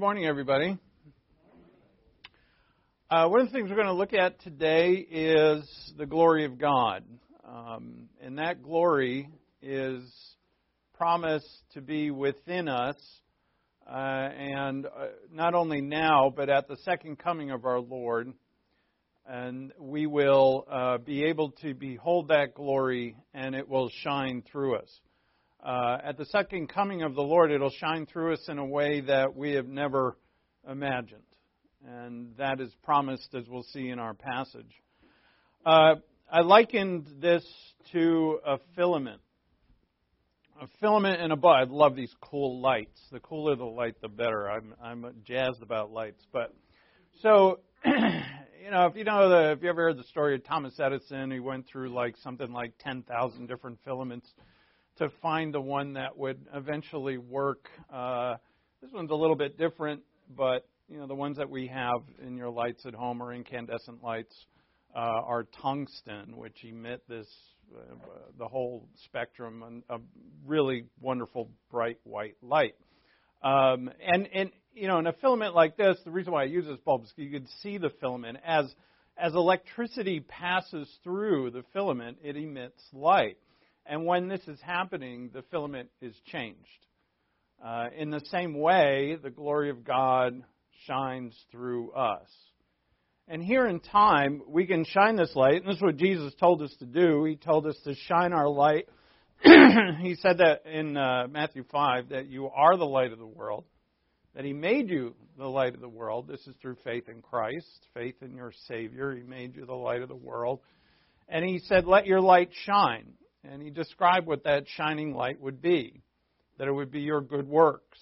Good morning, everybody. Uh, one of the things we're going to look at today is the glory of God. Um, and that glory is promised to be within us, uh, and uh, not only now, but at the second coming of our Lord. And we will uh, be able to behold that glory, and it will shine through us. Uh, at the second coming of the Lord, it'll shine through us in a way that we have never imagined. And that is promised, as we'll see in our passage. Uh, I likened this to a filament. A filament in a bulb. I love these cool lights. The cooler the light, the better. I'm I'm jazzed about lights. But so, you know, if you know the, if you ever heard the story of Thomas Edison, he went through like something like ten thousand different filaments to find the one that would eventually work. Uh, this one's a little bit different, but you know the ones that we have in your lights at home are incandescent lights uh, are tungsten, which emit this uh, the whole spectrum of really wonderful bright white light. Um, and and you know in a filament like this, the reason why I use this bulb is you can see the filament as as electricity passes through the filament, it emits light. And when this is happening, the filament is changed. Uh, in the same way, the glory of God shines through us. And here in time, we can shine this light, and this is what Jesus told us to do. He told us to shine our light. he said that in uh, Matthew 5 that you are the light of the world, that He made you the light of the world. This is through faith in Christ, faith in your Savior. He made you the light of the world. And He said, Let your light shine. And he described what that shining light would be that it would be your good works,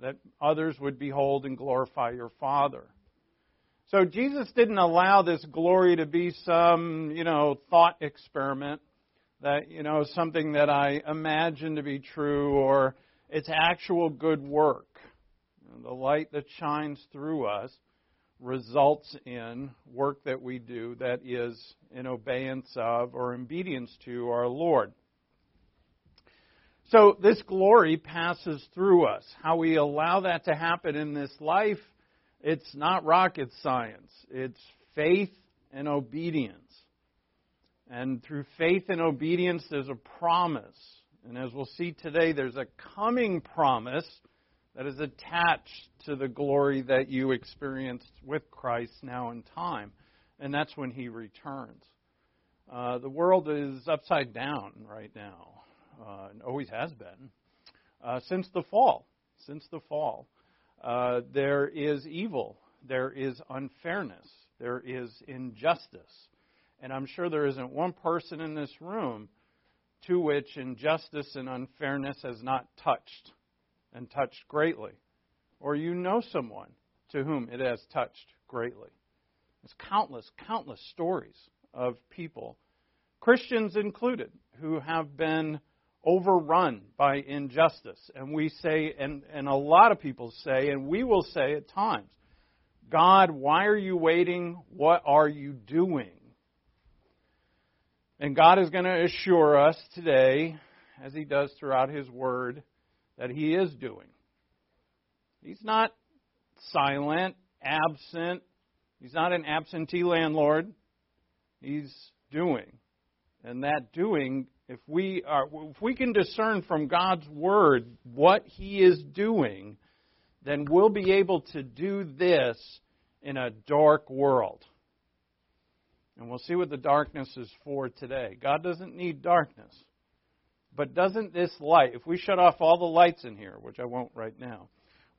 that others would behold and glorify your Father. So Jesus didn't allow this glory to be some, you know, thought experiment that, you know, something that I imagine to be true or it's actual good work. The light that shines through us results in work that we do that is in obeyance of or obedience to our Lord. So this glory passes through us. How we allow that to happen in this life, it's not rocket science. It's faith and obedience. And through faith and obedience, there's a promise. And as we'll see today, there's a coming promise that is attached to the glory that you experienced with Christ now in time. And that's when he returns. Uh, the world is upside down right now, uh, and always has been, uh, since the fall. Since the fall. Uh, there is evil, there is unfairness, there is injustice. And I'm sure there isn't one person in this room to which injustice and unfairness has not touched and touched greatly. Or you know someone to whom it has touched greatly. There's countless, countless stories of people, Christians included, who have been overrun by injustice. And we say, and, and a lot of people say, and we will say at times, God, why are you waiting? What are you doing? And God is going to assure us today, as He does throughout His Word, that he is doing. He's not silent, absent. He's not an absentee landlord. He's doing. And that doing, if we are if we can discern from God's word what he is doing, then we'll be able to do this in a dark world. And we'll see what the darkness is for today. God doesn't need darkness. But doesn't this light, if we shut off all the lights in here, which I won't right now,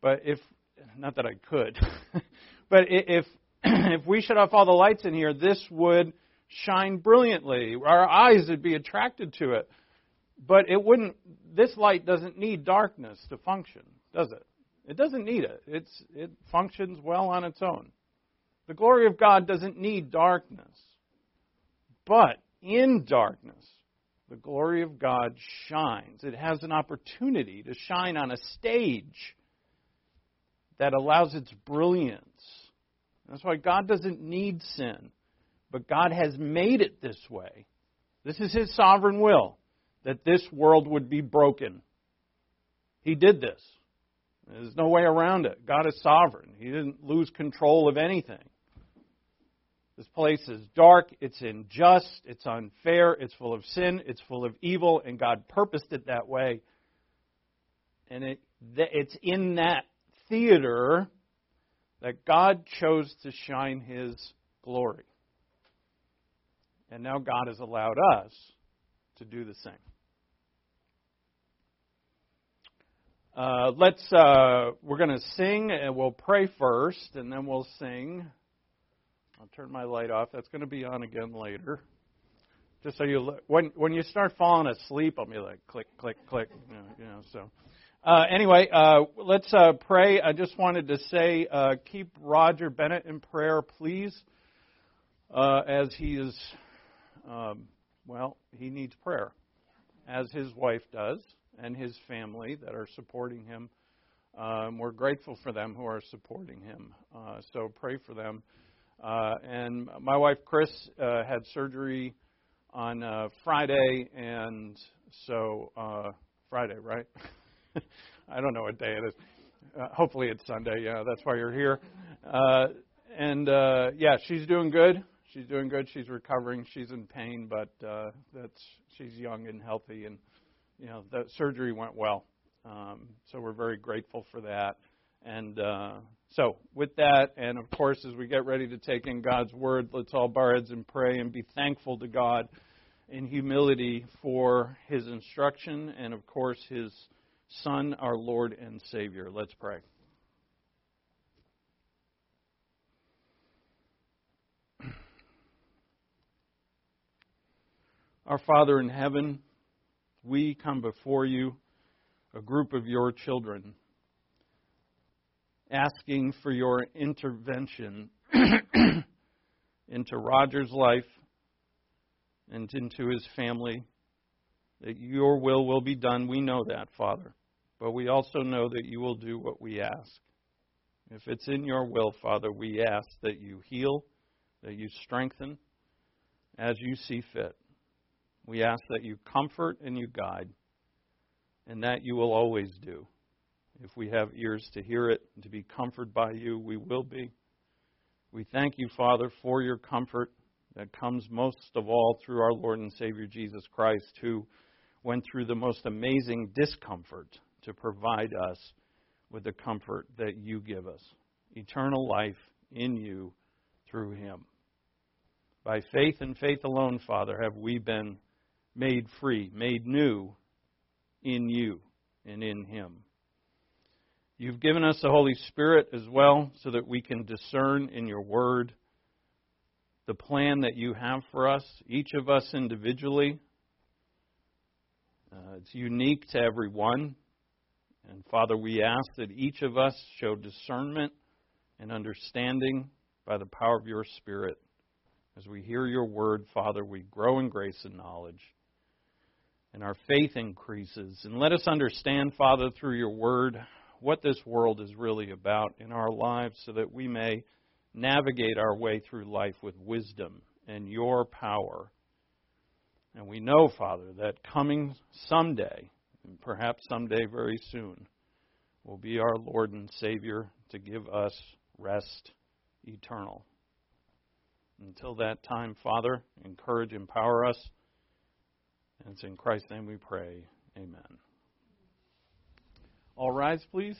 but if, not that I could, but if, if we shut off all the lights in here, this would shine brilliantly. Our eyes would be attracted to it. But it wouldn't, this light doesn't need darkness to function, does it? It doesn't need it. It's, it functions well on its own. The glory of God doesn't need darkness. But in darkness, the glory of God shines. It has an opportunity to shine on a stage that allows its brilliance. That's why God doesn't need sin. but God has made it this way. This is His sovereign will that this world would be broken. He did this. There's no way around it. God is sovereign. He didn't lose control of anything. This place is dark, it's unjust, it's unfair, it's full of sin, it's full of evil, and God purposed it that way. And it, it's in that theater that God chose to shine His glory. And now God has allowed us to do the same. Uh, let's. Uh, we're going to sing, and we'll pray first, and then we'll sing. I'll turn my light off. That's going to be on again later. Just so you when when you start falling asleep, I'll be like click click click. You know, you know so. Uh, anyway, uh, let's uh, pray. I just wanted to say, uh, keep Roger Bennett in prayer, please, uh, as he is, um, well, he needs prayer, as his wife does and his family that are supporting him. Um, we're grateful for them who are supporting him. Uh, so pray for them. Uh, and my wife Chris uh, had surgery on uh, Friday, and so uh, Friday, right? I don't know what day it is. Uh, hopefully it's Sunday. Yeah, that's why you're here. Uh, and uh, yeah, she's doing good. She's doing good. She's recovering. She's in pain, but uh, that's she's young and healthy, and you know, the surgery went well. Um, so we're very grateful for that. And uh, so, with that, and of course, as we get ready to take in God's word, let's all bow our heads and pray and be thankful to God in humility for his instruction and, of course, his Son, our Lord and Savior. Let's pray. Our Father in heaven, we come before you, a group of your children, asking for your intervention into Roger's life and into his family, that your will will be done. We know that, Father. But we also know that you will do what we ask. If it's in your will, Father, we ask that you heal, that you strengthen as you see fit. We ask that you comfort and you guide, and that you will always do. If we have ears to hear it and to be comforted by you, we will be. We thank you, Father, for your comfort that comes most of all through our Lord and Savior Jesus Christ, who went through the most amazing discomfort to provide us with the comfort that you give us eternal life in you through him. By faith and faith alone, Father, have we been made free, made new in you and in Him. You've given us the Holy Spirit as well so that we can discern in your Word the plan that you have for us, each of us individually. Uh, it's unique to every one. And Father, we ask that each of us show discernment and understanding by the power of your Spirit. As we hear your word, Father, we grow in grace and knowledge and our faith increases. And let us understand, Father, through your word, what this world is really about in our lives so that we may navigate our way through life with wisdom and your power. And we know, Father, that coming someday, and perhaps someday very soon, will be our Lord and Savior to give us rest eternal. Until that time, Father, encourage, empower us. And it's in Christ's name we pray. Amen. All rise, please.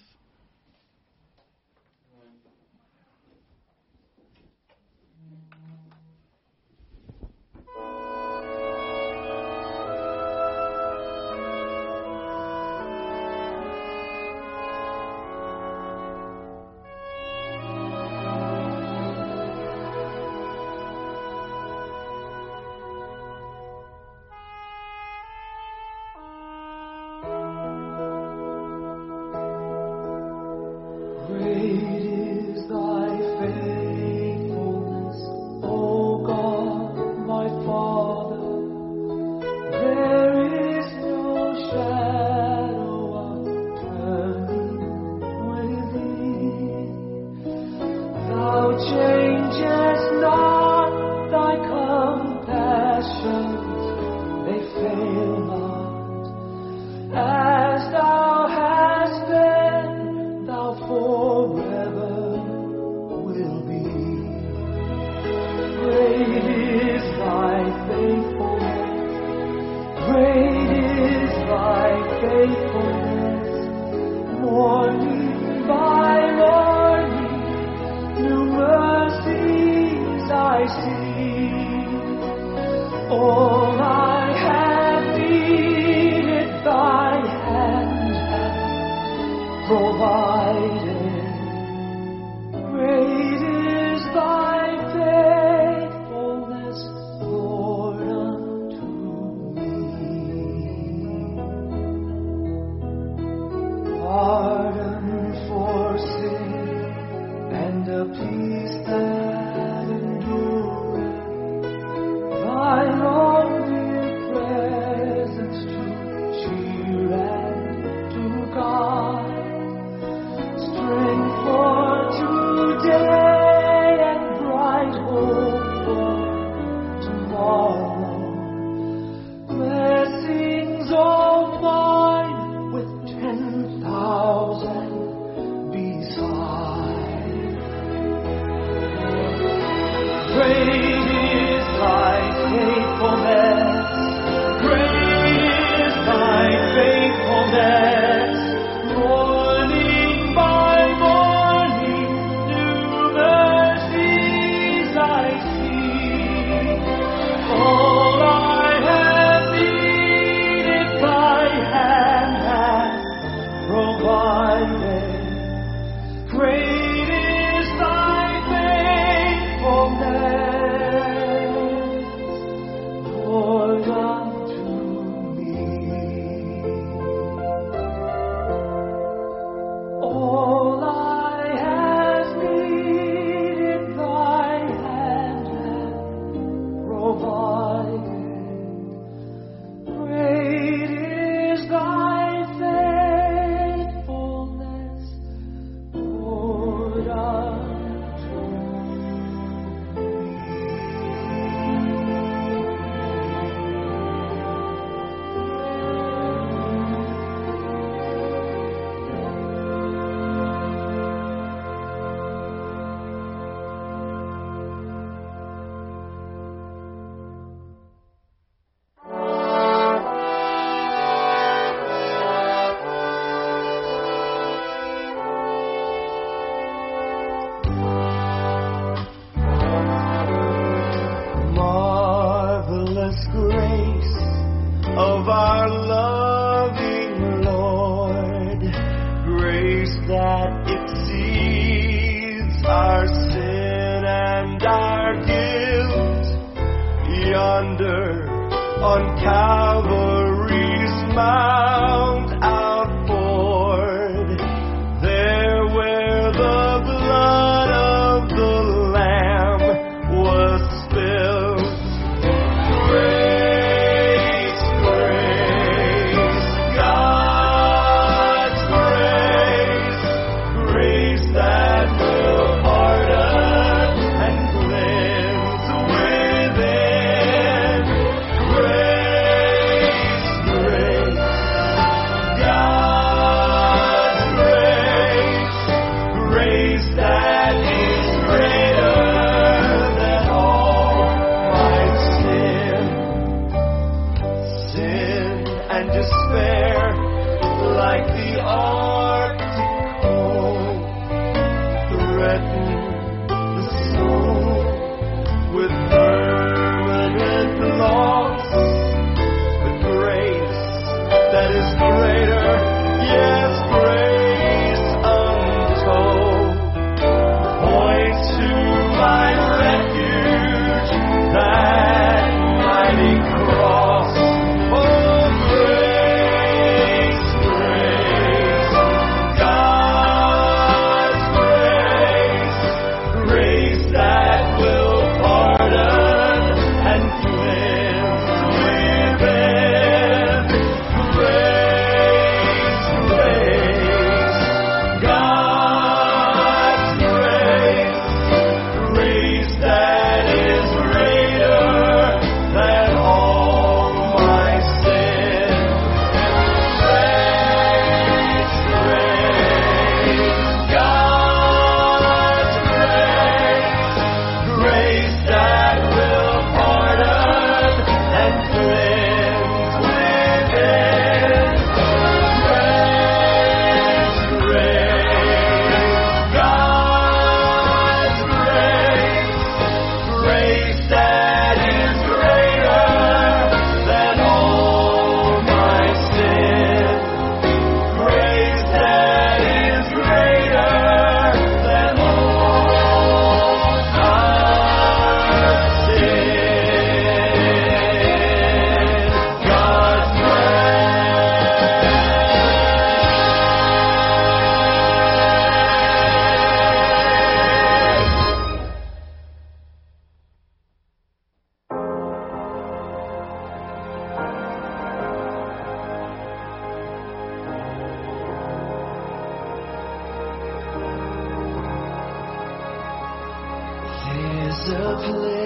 a place.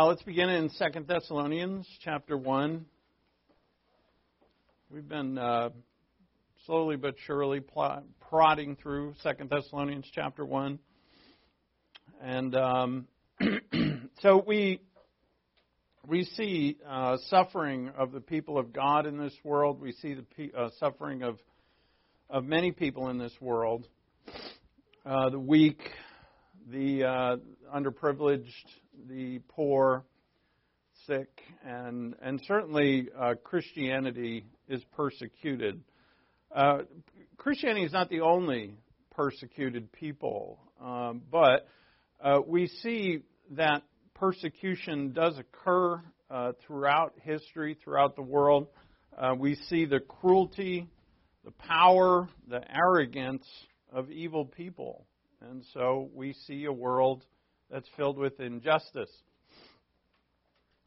Uh, let's begin in Second Thessalonians chapter one. We've been uh, slowly but surely prodding through Second Thessalonians chapter one, and um, so we we see uh, suffering of the people of God in this world. We see the pe- uh, suffering of of many people in this world, uh, the weak, the uh, underprivileged, the poor, sick, and and certainly uh, Christianity is persecuted. Uh, Christianity is not the only persecuted people, um, but uh, we see that persecution does occur uh, throughout history, throughout the world. Uh, we see the cruelty, the power, the arrogance of evil people. And so we see a world that's filled with injustice.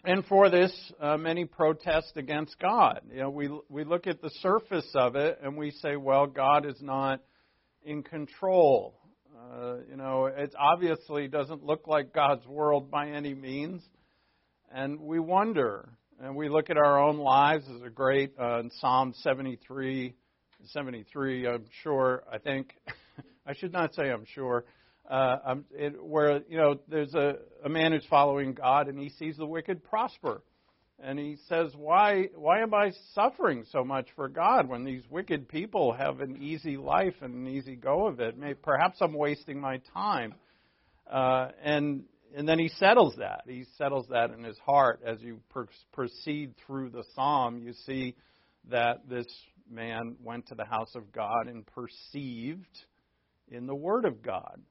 And for this, uh, many protest against God. You know, we we look at the surface of it and we say, well, God is not in control. Uh, you know, it obviously doesn't look like God's world by any means, and we wonder. And we look at our own lives. There's a great uh, in Psalm 73, 73. I'm sure. I think I should not say I'm sure uh, um, it, where you know there's a, a man who's following God and he sees the wicked prosper, and he says, "Why why am I suffering so much for God when these wicked people have an easy life and an easy go of it? Maybe, perhaps I'm wasting my time." Uh, and and then he settles that. He settles that in his heart as you per- proceed through the psalm. You see that this man went to the house of God and perceived in the Word of God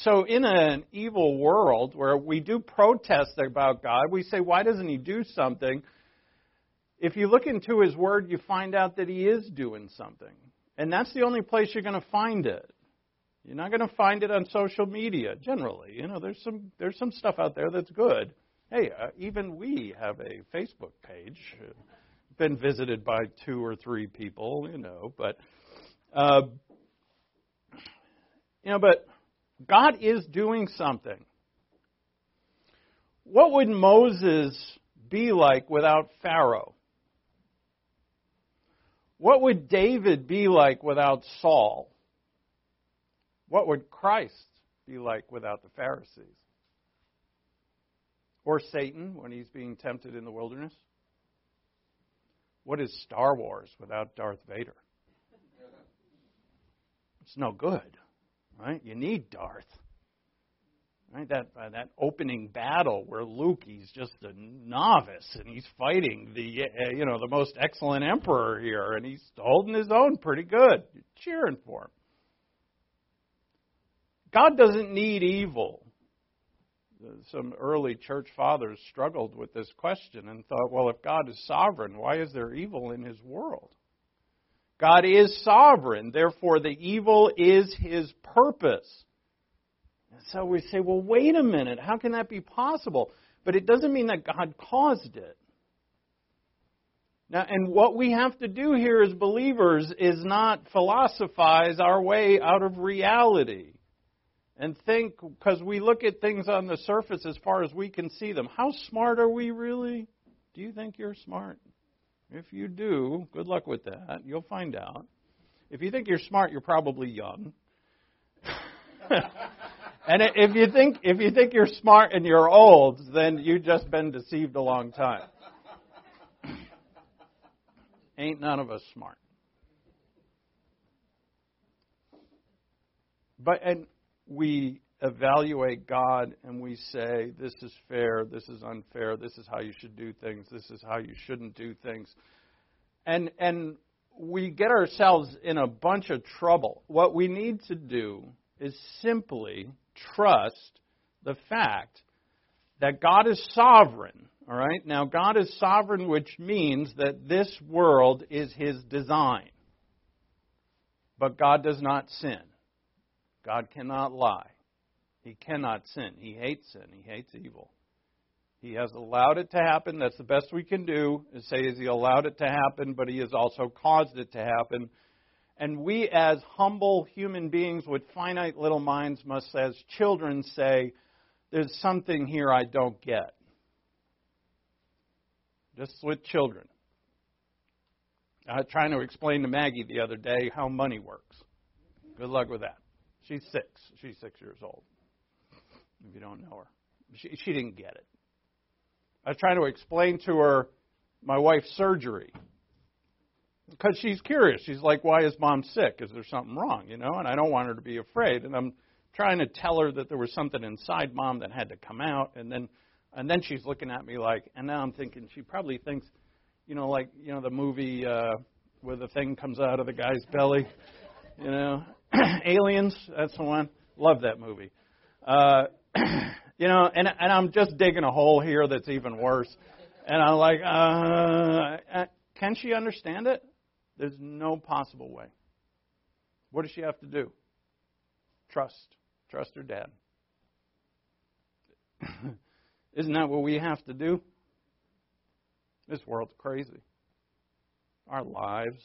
so in an evil world where we do protest about God, we say, why doesn't he do something? If you look into his word, you find out that he is doing something. And that's the only place you're going to find it. You're not going to find it on social media generally. You know, there's some there's some stuff out there that's good. Hey, uh, even we have a Facebook page. Been visited by two or three people, you know, but uh, you know, but God is doing something. What would Moses be like without Pharaoh? What would David be like without Saul? What would Christ be like without the Pharisees? Or Satan when he's being tempted in the wilderness? What is Star Wars without Darth Vader? It's no good right? You need Darth. Right? That uh, that opening battle where Luke he's just a novice and he's fighting the uh, you know the most excellent emperor here and he's holding his own pretty good. You're cheering for him. God doesn't need evil. Some early church fathers struggled with this question and thought, well, if God is sovereign, why is there evil in his world? God is sovereign, therefore, the evil is his purpose. And so we say, well, wait a minute, how can that be possible? But it doesn't mean that God caused it. Now, and what we have to do here as believers is not philosophize our way out of reality and think, because we look at things on the surface as far as we can see them. How smart are we really? Do you think you're smart? If you do, good luck with that. You'll find out. If you think you're smart, you're probably young. and if you think if you think you're smart and you're old, then you've just been deceived a long time. Ain't none of us smart. But and we evaluate God and we say, this is fair, this is unfair, this is how you should do things, this is how you shouldn't do things. And, and we get ourselves in a bunch of trouble. What we need to do is simply trust the fact that God is sovereign. All right? Now, God is sovereign, which means that this world is His design. But God does not sin. God cannot lie. He cannot sin. He hates sin. He hates evil. He has allowed it to happen. That's the best we can do is say is he allowed it to happen, but he has also caused it to happen. And we as humble human beings with finite little minds must as children say, there's something here I don't get. Just with children. I was trying to explain to Maggie the other day how money works. Good luck with that. She's six. She's six years old if you don't know her. She, she didn't get it. I was trying to explain to her my wife's surgery because she's curious. She's like, "Why is mom sick? Is there something wrong?" You know, and I don't want her to be afraid. And I'm trying to tell her that there was something inside mom that had to come out, and then and then she's looking at me like, and now I'm thinking she probably thinks, you know, like you know the movie uh, where the thing comes out of the guy's belly, you know, Aliens. That's the one. Love that movie. Uh, You know, and and I'm just digging a hole here that's even worse. And I'm like, uh, uh, can she understand it? There's no possible way. What does she have to do? Trust. Trust her dad. Isn't that what we have to do? This world's crazy. Our lives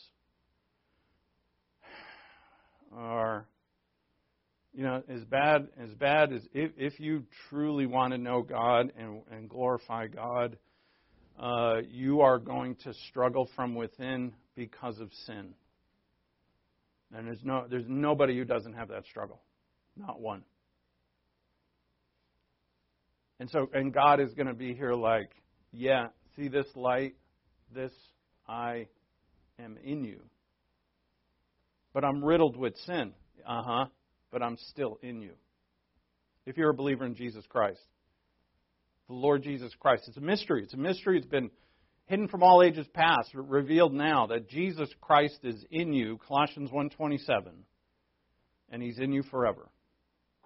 are, you know, as bad as bad as if, if you truly want to know God and, and glorify God, uh, you are going to struggle from within because of sin. And there's no there's nobody who doesn't have that struggle. Not one. And so and God is going to be here like, yeah, see this light? This I am in you. But I'm riddled with sin. Uh-huh. But I'm still in you. If you're a believer in Jesus Christ. The Lord Jesus Christ. It's a mystery. It's a mystery. It's been hidden from all ages past, revealed now that Jesus Christ is in you, Colossians 1:27, and he's in you forever.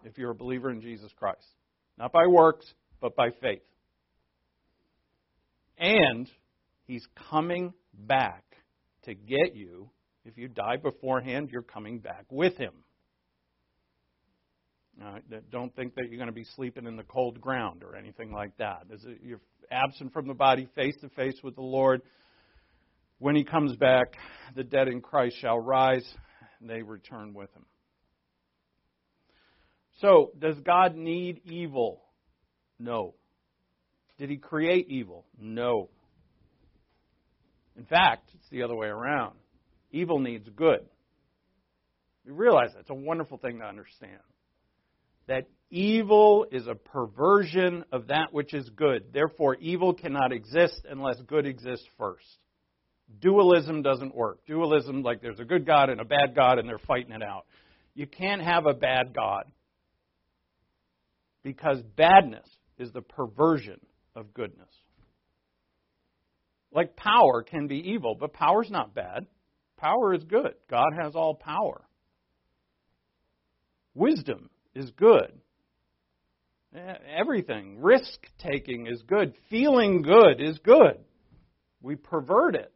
If you're a believer in Jesus Christ. Not by works, but by faith. And he's coming back to get you. If you die beforehand, you're coming back with him. Uh, don't think that you're going to be sleeping in the cold ground or anything like that. You're absent from the body, face to face with the Lord. When he comes back, the dead in Christ shall rise, and they return with him. So, does God need evil? No. Did he create evil? No. In fact, it's the other way around. Evil needs good. You realize that. It's a wonderful thing to understand that evil is a perversion of that which is good. Therefore, evil cannot exist unless good exists first. Dualism doesn't work. Dualism, like there's a good God and a bad God and they're fighting it out. You can't have a bad God because badness is the perversion of goodness. Like power can be evil, but power's not bad. Power is good. God has all power. Wisdom is good. Everything. Risk taking is good. Feeling good is good. We pervert it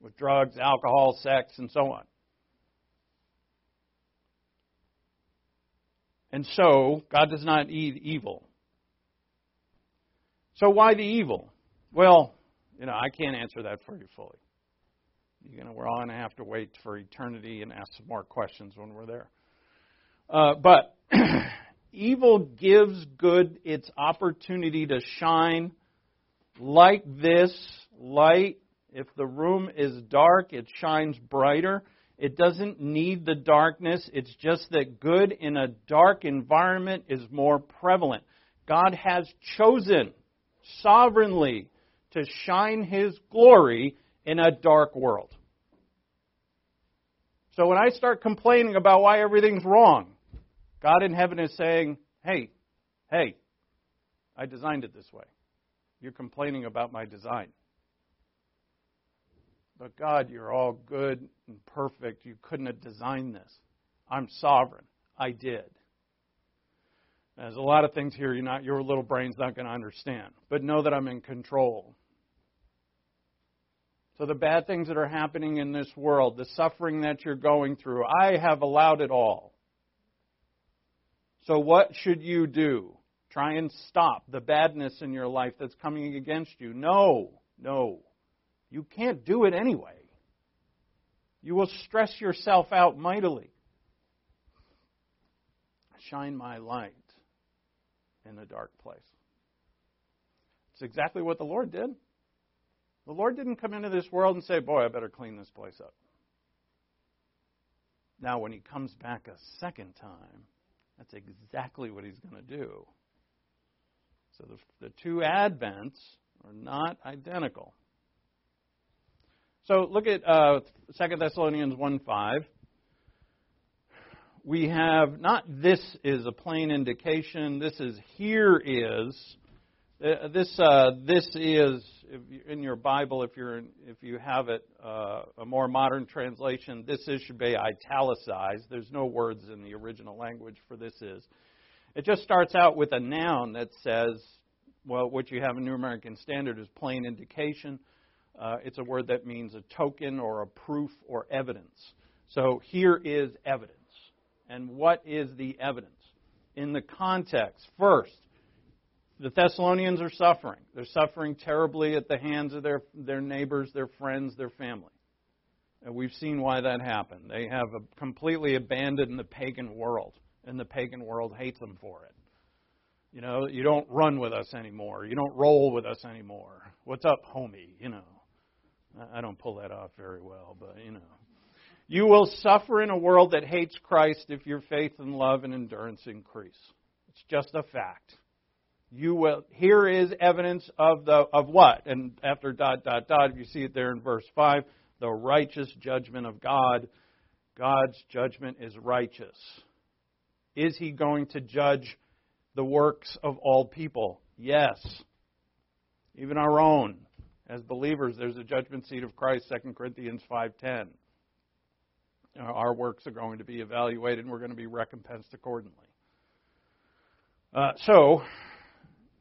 with drugs, alcohol, sex, and so on. And so, God does not eat evil. So, why the evil? Well, you know, I can't answer that for you fully. You know, we're all going to have to wait for eternity and ask some more questions when we're there. Uh, but evil gives good its opportunity to shine like this light. If the room is dark, it shines brighter. It doesn't need the darkness. It's just that good in a dark environment is more prevalent. God has chosen sovereignly to shine His glory in a dark world. So when I start complaining about why everything's wrong, God in heaven is saying, hey, hey, I designed it this way. You're complaining about my design. But God, you're all good and perfect. You couldn't have designed this. I'm sovereign. I did. There's a lot of things here you're not, your little brain's not going to understand. But know that I'm in control. So the bad things that are happening in this world, the suffering that you're going through, I have allowed it all. So what should you do? Try and stop the badness in your life that's coming against you. No, no. You can't do it anyway. You will stress yourself out mightily. Shine my light in a dark place. It's exactly what the Lord did. The Lord didn't come into this world and say, Boy, I better clean this place up. Now, when He comes back a second time, that's exactly what He's going to do. So the, the two Advents are not identical. So look at uh, 2 Thessalonians 1 5. We have not this is a plain indication, this is here is. Uh, this uh, this is in your Bible if you're in, if you have it uh, a more modern translation. This is should be italicized. There's no words in the original language for this is. It just starts out with a noun that says, well, what you have in New American Standard is plain indication. Uh, it's a word that means a token or a proof or evidence. So here is evidence. And what is the evidence? In the context, first, the Thessalonians are suffering. They're suffering terribly at the hands of their, their neighbors, their friends, their family. And we've seen why that happened. They have completely abandoned the pagan world, and the pagan world hates them for it. You know, you don't run with us anymore. You don't roll with us anymore. What's up, homie? You know, I don't pull that off very well, but you know. You will suffer in a world that hates Christ if your faith and love and endurance increase. It's just a fact. You will. Here is evidence of the of what? And after dot dot dot, you see it there in verse five. The righteous judgment of God. God's judgment is righteous. Is He going to judge the works of all people? Yes. Even our own. As believers, there's a judgment seat of Christ, 2 Corinthians 5:10. Our works are going to be evaluated and we're going to be recompensed accordingly. Uh, so,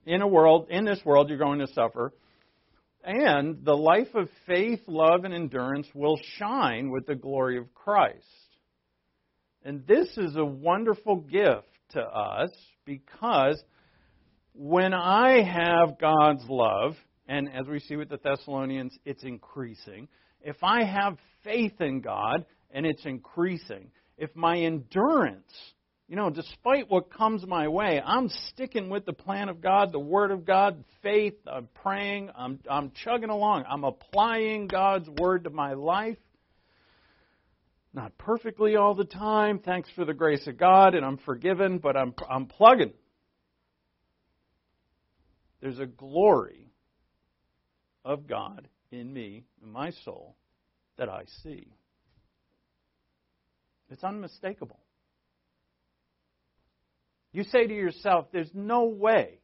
in a world, in this world, you're going to suffer. And the life of faith, love, and endurance will shine with the glory of Christ. And this is a wonderful gift to us because when I have God's love, and as we see with the Thessalonians, it's increasing. If I have faith in God and it's increasing, if my endurance, you know, despite what comes my way, I'm sticking with the plan of God, the Word of God, faith, I'm praying, I'm, I'm chugging along, I'm applying God's Word to my life. Not perfectly all the time, thanks for the grace of God, and I'm forgiven, but I'm, I'm plugging. There's a glory of God in me, in my soul, that I see. It's unmistakable. You say to yourself, there's no way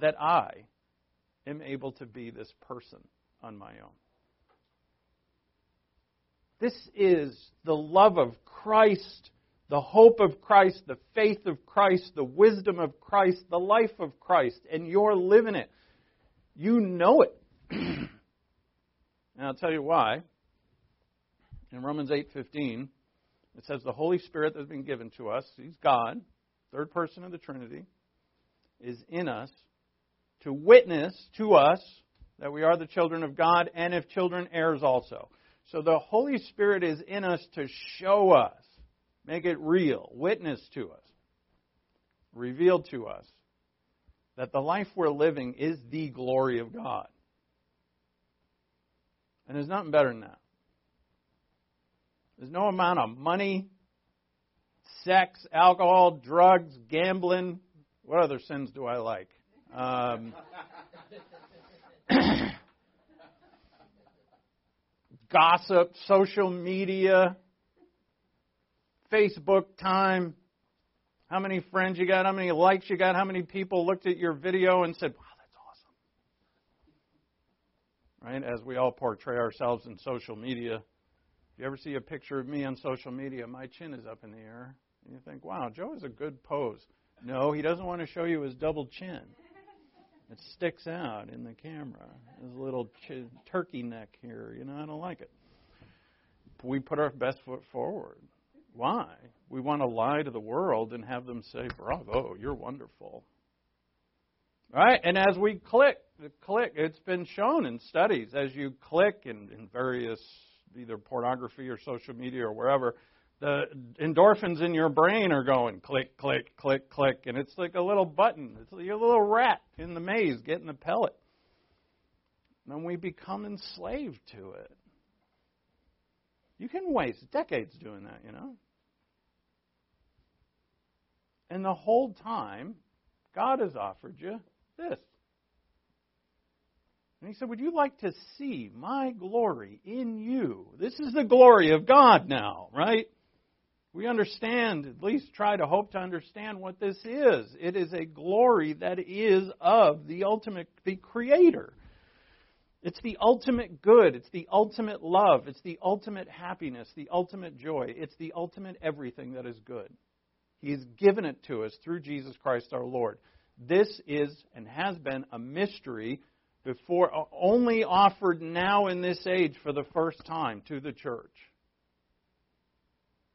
that I am able to be this person on my own. This is the love of Christ, the hope of Christ, the faith of Christ, the wisdom of Christ, the life of Christ, and you're living it. You know it. and I'll tell you why. In Romans 8:15, it says the Holy Spirit that's been given to us, he's God, third person of the Trinity, is in us to witness to us that we are the children of God and if children heirs also. So the Holy Spirit is in us to show us, make it real, witness to us, reveal to us that the life we're living is the glory of God. And there's nothing better than that. There's no amount of money, sex, alcohol, drugs, gambling. What other sins do I like? Um, gossip, social media, Facebook time. How many friends you got? How many likes you got? How many people looked at your video and said, wow, that's awesome? Right? As we all portray ourselves in social media. If you ever see a picture of me on social media, my chin is up in the air. And you think, wow, Joe has a good pose. No, he doesn't want to show you his double chin. It sticks out in the camera. His little ch- turkey neck here. You know, I don't like it. We put our best foot forward. Why? We want to lie to the world and have them say, bravo, you're wonderful. Right? And as we click, click, it's been shown in studies, as you click in, in various either pornography or social media or wherever, the endorphins in your brain are going click, click, click, click, and it's like a little button. It's like a little rat in the maze getting the pellet. And we become enslaved to it. You can waste decades doing that, you know. And the whole time, God has offered you this. And he said, Would you like to see my glory in you? This is the glory of God now, right? We understand, at least try to hope to understand what this is. It is a glory that is of the ultimate, the Creator. It's the ultimate good. It's the ultimate love. It's the ultimate happiness, the ultimate joy. It's the ultimate everything that is good. He's given it to us through Jesus Christ our Lord. This is and has been a mystery before only offered now in this age for the first time to the church.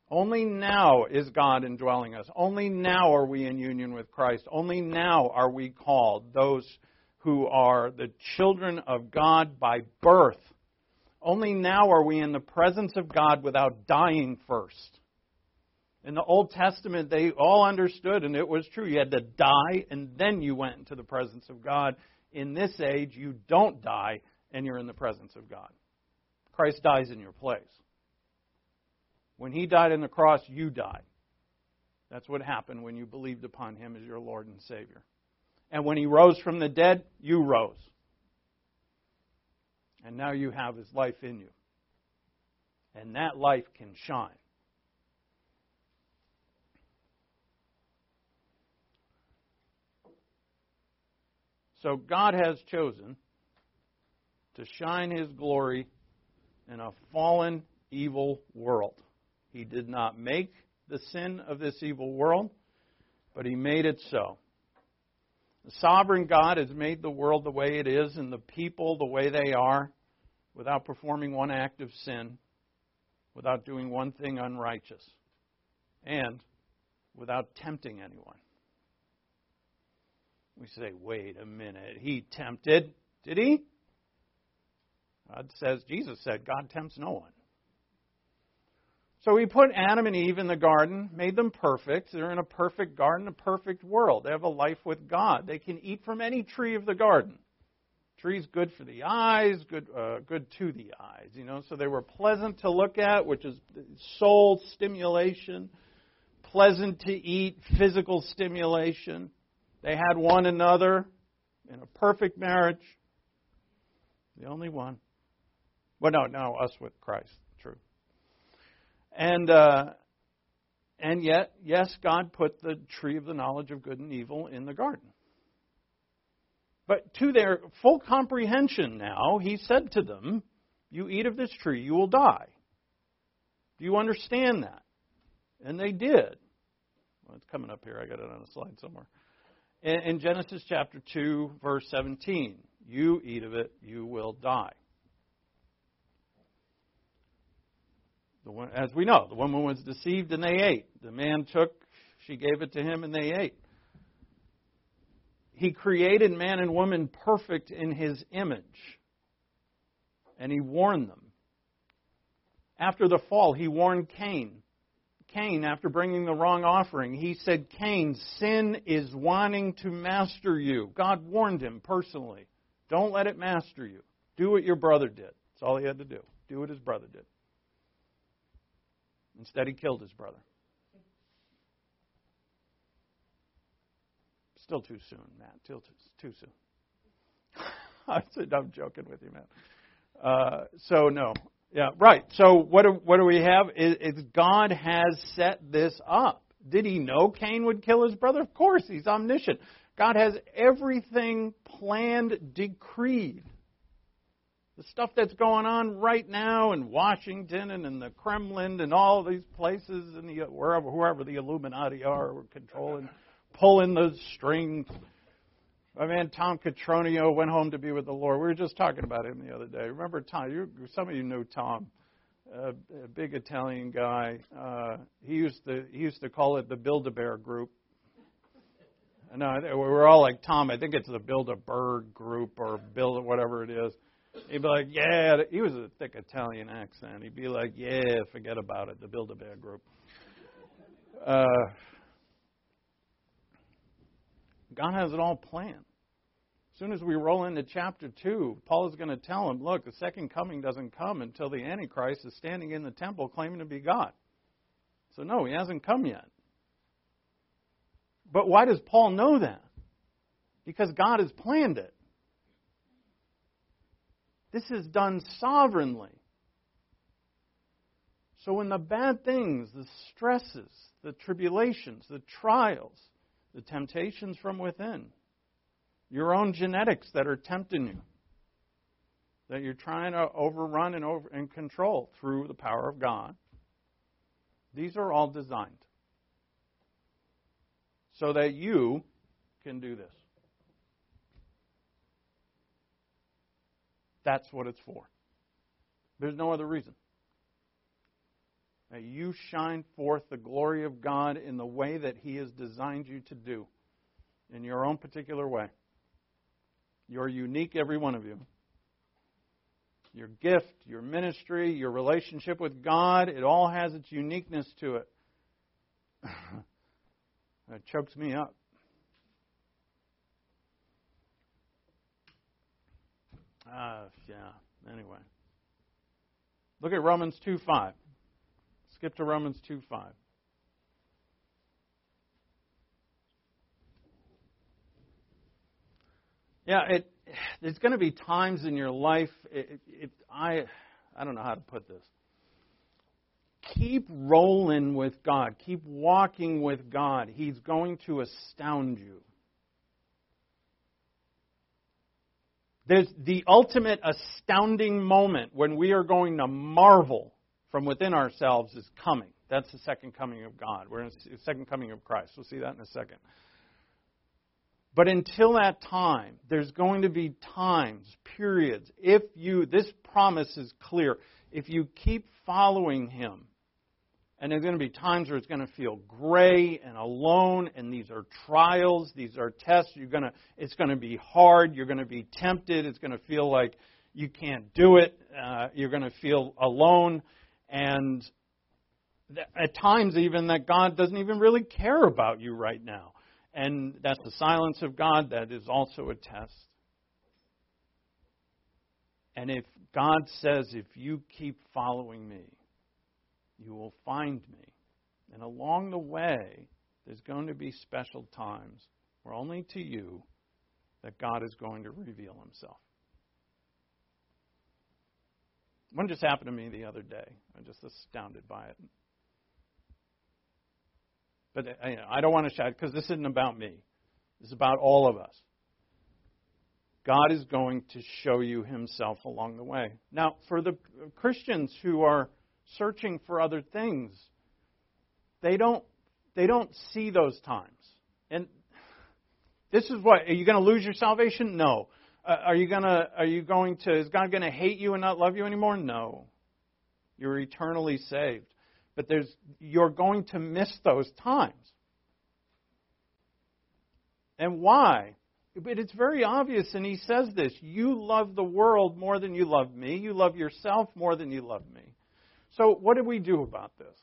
Only now is God indwelling us. Only now are we in union with Christ. Only now are we called those who are the children of God by birth. Only now are we in the presence of God without dying first. In the Old Testament, they all understood, and it was true. You had to die, and then you went into the presence of God. In this age, you don't die, and you're in the presence of God. Christ dies in your place. When he died on the cross, you died. That's what happened when you believed upon him as your Lord and Savior. And when he rose from the dead, you rose. And now you have his life in you. And that life can shine. So God has chosen to shine his glory in a fallen, evil world. He did not make the sin of this evil world, but he made it so. The sovereign God has made the world the way it is and the people the way they are without performing one act of sin, without doing one thing unrighteous, and without tempting anyone. We say, wait a minute, he tempted. Did he? God says, Jesus said, God tempts no one. So he put Adam and Eve in the garden, made them perfect. They're in a perfect garden, a perfect world. They have a life with God. They can eat from any tree of the garden. Trees good for the eyes, good uh, good to the eyes. You know, so they were pleasant to look at, which is soul stimulation, pleasant to eat, physical stimulation. They had one another in a perfect marriage. The only one. Well, no, no, us with Christ. And uh, and yet, yes, God put the tree of the knowledge of good and evil in the garden. But to their full comprehension now, he said to them, You eat of this tree, you will die. Do you understand that? And they did. Well, it's coming up here. I got it on a slide somewhere. In, in Genesis chapter 2, verse 17, you eat of it, you will die. One, as we know, the woman was deceived and they ate. The man took, she gave it to him and they ate. He created man and woman perfect in his image. And he warned them. After the fall, he warned Cain. Cain, after bringing the wrong offering, he said, Cain, sin is wanting to master you. God warned him personally. Don't let it master you. Do what your brother did. That's all he had to do. Do what his brother did. Instead, he killed his brother. Still too soon, Matt. Still too, soon. I said, I'm joking with you, Matt. Uh, so no, yeah, right. So what do, what do we have? It, it's God has set this up. Did he know Cain would kill his brother? Of course, he's omniscient. God has everything planned, decreed. The stuff that's going on right now in Washington and in the Kremlin and all these places and the wherever whoever the Illuminati are controlling, pulling the strings. My man Tom Catronio went home to be with the Lord. We were just talking about him the other day. Remember Tom? You, some of you knew Tom, a big Italian guy. Uh, he used to he used to call it the Build-A-Bear Group. No, we were all like Tom. I think it's the Build-A-Bird Group or Build whatever it is. He'd be like, yeah. He was a thick Italian accent. He'd be like, yeah, forget about it. The Build-A-Bear Group. Uh, God has it all planned. As soon as we roll into chapter 2, Paul is going to tell him, look, the second coming doesn't come until the Antichrist is standing in the temple claiming to be God. So, no, he hasn't come yet. But why does Paul know that? Because God has planned it. This is done sovereignly. So when the bad things, the stresses, the tribulations, the trials, the temptations from within, your own genetics that are tempting you, that you're trying to overrun and, over, and control through the power of God, these are all designed. so that you can do this. That's what it's for. There's no other reason. You shine forth the glory of God in the way that He has designed you to do, in your own particular way. You're unique, every one of you. Your gift, your ministry, your relationship with God, it all has its uniqueness to it. it chokes me up. Uh, yeah, anyway. Look at Romans 2 5. Skip to Romans 2 5. Yeah, it, there's going to be times in your life. It, it, I, I don't know how to put this. Keep rolling with God. Keep walking with God. He's going to astound you. There's the ultimate astounding moment when we are going to marvel from within ourselves is coming. That's the second coming of God. We're in the second coming of Christ. We'll see that in a second. But until that time, there's going to be times, periods, if you, this promise is clear, if you keep following Him, and there's going to be times where it's going to feel gray and alone, and these are trials, these are tests. You're going to, it's going to be hard. You're going to be tempted. It's going to feel like you can't do it. Uh, you're going to feel alone, and th- at times even that God doesn't even really care about you right now. And that's the silence of God. That is also a test. And if God says, if you keep following me, you will find me. And along the way, there's going to be special times where only to you that God is going to reveal himself. One just happened to me the other day. I'm just astounded by it. But uh, I don't want to shout because this isn't about me. This is about all of us. God is going to show you himself along the way. Now, for the Christians who are searching for other things, they don't they don't see those times. And this is what are you going to lose your salvation? No. Uh, are you going to are you going to is God going to hate you and not love you anymore? No. You're eternally saved. But there's you're going to miss those times. And why? But it's very obvious, and he says this you love the world more than you love me. You love yourself more than you love me. So, what do we do about this?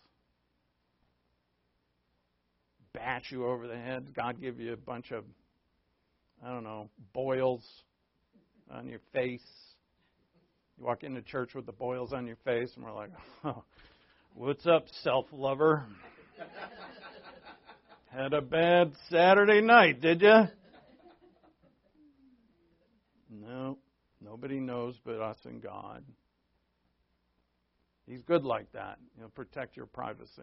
Bash you over the head? God give you a bunch of, I don't know, boils on your face? You walk into church with the boils on your face, and we're like, oh, what's up, self lover? Had a bad Saturday night, did you? No, nobody knows but us and God. He's good like that. He'll protect your privacy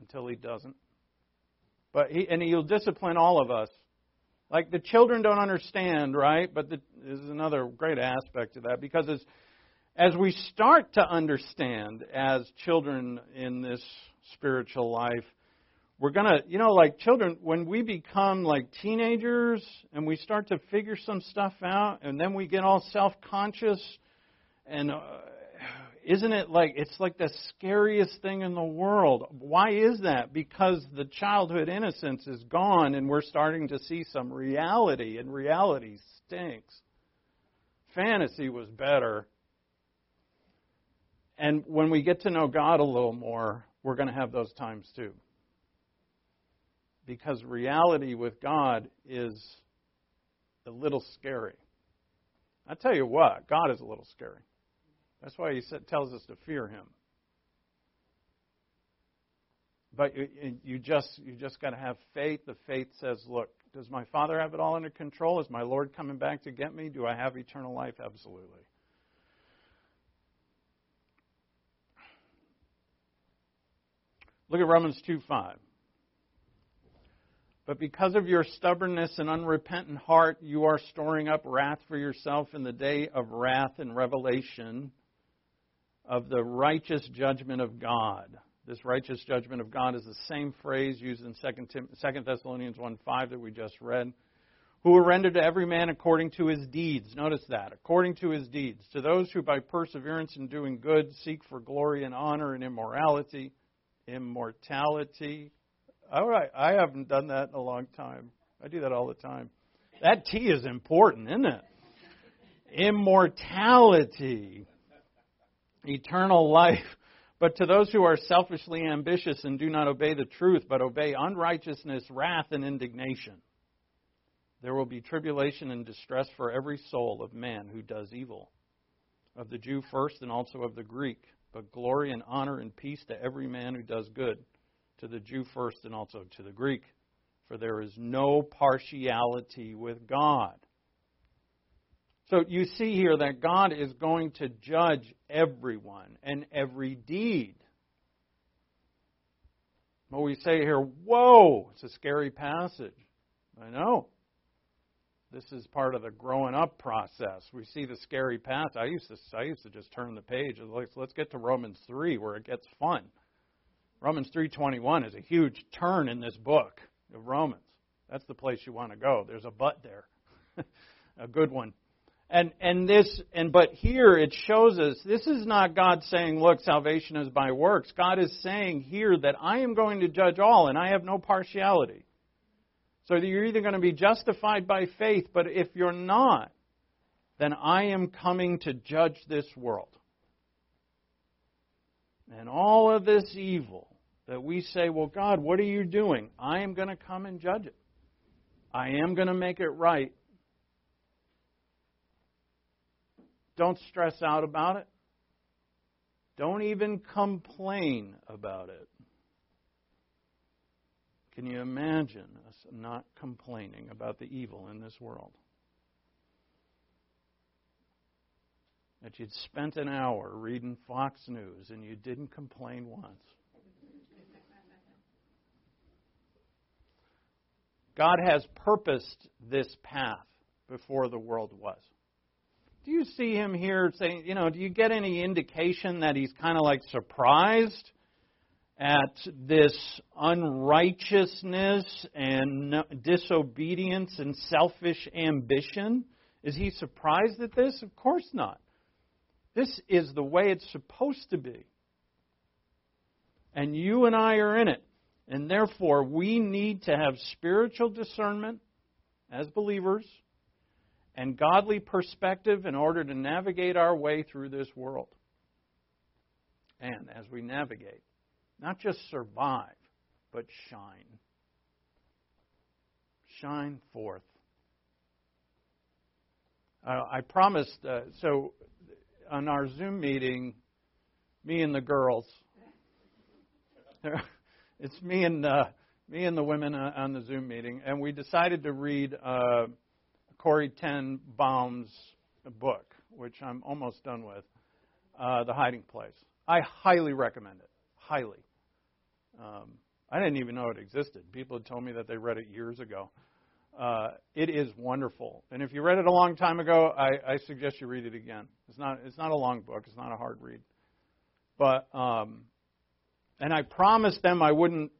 until he doesn't. But he and he'll discipline all of us. Like the children don't understand, right? But the, there's another great aspect to that because as as we start to understand as children in this spiritual life, we're going to, you know, like children, when we become like teenagers and we start to figure some stuff out and then we get all self conscious and uh, isn't it like it's like the scariest thing in the world? Why is that? Because the childhood innocence is gone and we're starting to see some reality, and reality stinks. Fantasy was better. And when we get to know God a little more, we're going to have those times too. Because reality with God is a little scary. I tell you what, God is a little scary. That's why he tells us to fear him. But you just you just got to have faith. The faith says, "Look, does my Father have it all under control? Is my Lord coming back to get me? Do I have eternal life? Absolutely." Look at Romans 2 5. But because of your stubbornness and unrepentant heart, you are storing up wrath for yourself in the day of wrath and revelation of the righteous judgment of God. This righteous judgment of God is the same phrase used in 2, Thessalonians 1 5 that we just read. Who will render to every man according to his deeds. Notice that. According to his deeds. To those who by perseverance in doing good seek for glory and honor and immorality. Immortality. All right. I haven't done that in a long time. I do that all the time. That T is important, isn't it? Immortality. Eternal life. But to those who are selfishly ambitious and do not obey the truth, but obey unrighteousness, wrath, and indignation, there will be tribulation and distress for every soul of man who does evil, of the Jew first and also of the Greek, but glory and honor and peace to every man who does good, to the Jew first and also to the Greek. For there is no partiality with God. So you see here that God is going to judge everyone and every deed. But we say here, whoa, it's a scary passage. I know. This is part of the growing up process. We see the scary path. I used to I used to just turn the page. Let's let's get to Romans three where it gets fun. Romans three twenty one is a huge turn in this book of Romans. That's the place you want to go. There's a but there. a good one. And and this and but here it shows us this is not God saying, look, salvation is by works. God is saying here that I am going to judge all and I have no partiality. So you're either going to be justified by faith, but if you're not, then I am coming to judge this world. And all of this evil that we say, well, God, what are you doing? I am going to come and judge it. I am going to make it right. Don't stress out about it. Don't even complain about it. Can you imagine us not complaining about the evil in this world? That you'd spent an hour reading Fox News and you didn't complain once. God has purposed this path before the world was. Do you see him here saying, you know, do you get any indication that he's kind of like surprised at this unrighteousness and disobedience and selfish ambition? Is he surprised at this? Of course not. This is the way it's supposed to be. And you and I are in it. And therefore, we need to have spiritual discernment as believers and godly perspective in order to navigate our way through this world. And as we navigate, not just survive, but shine. Shine forth. Uh, I promised, uh, so on our Zoom meeting, me and the girls, it's me and uh, me and the women on the Zoom meeting, and we decided to read Corrie Ten Boom's book, which I'm almost done with, uh, The Hiding Place. I highly recommend it. Highly. Um, I didn't even know it existed. People had told me that they read it years ago. Uh, it is wonderful, and if you read it a long time ago, I, I suggest you read it again. It's not it's not a long book. It's not a hard read, but um, and I promised them I wouldn't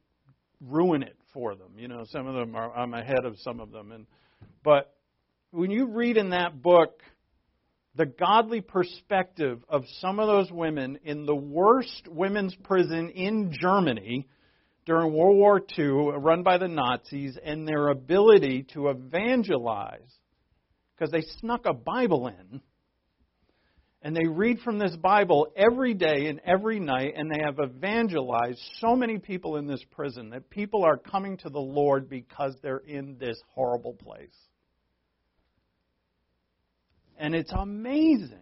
ruin it for them. You know, some of them are I'm ahead of some of them, and but when you read in that book the godly perspective of some of those women in the worst women's prison in Germany during World War II, run by the Nazis, and their ability to evangelize because they snuck a Bible in. And they read from this Bible every day and every night, and they have evangelized so many people in this prison that people are coming to the Lord because they're in this horrible place. And it's amazing.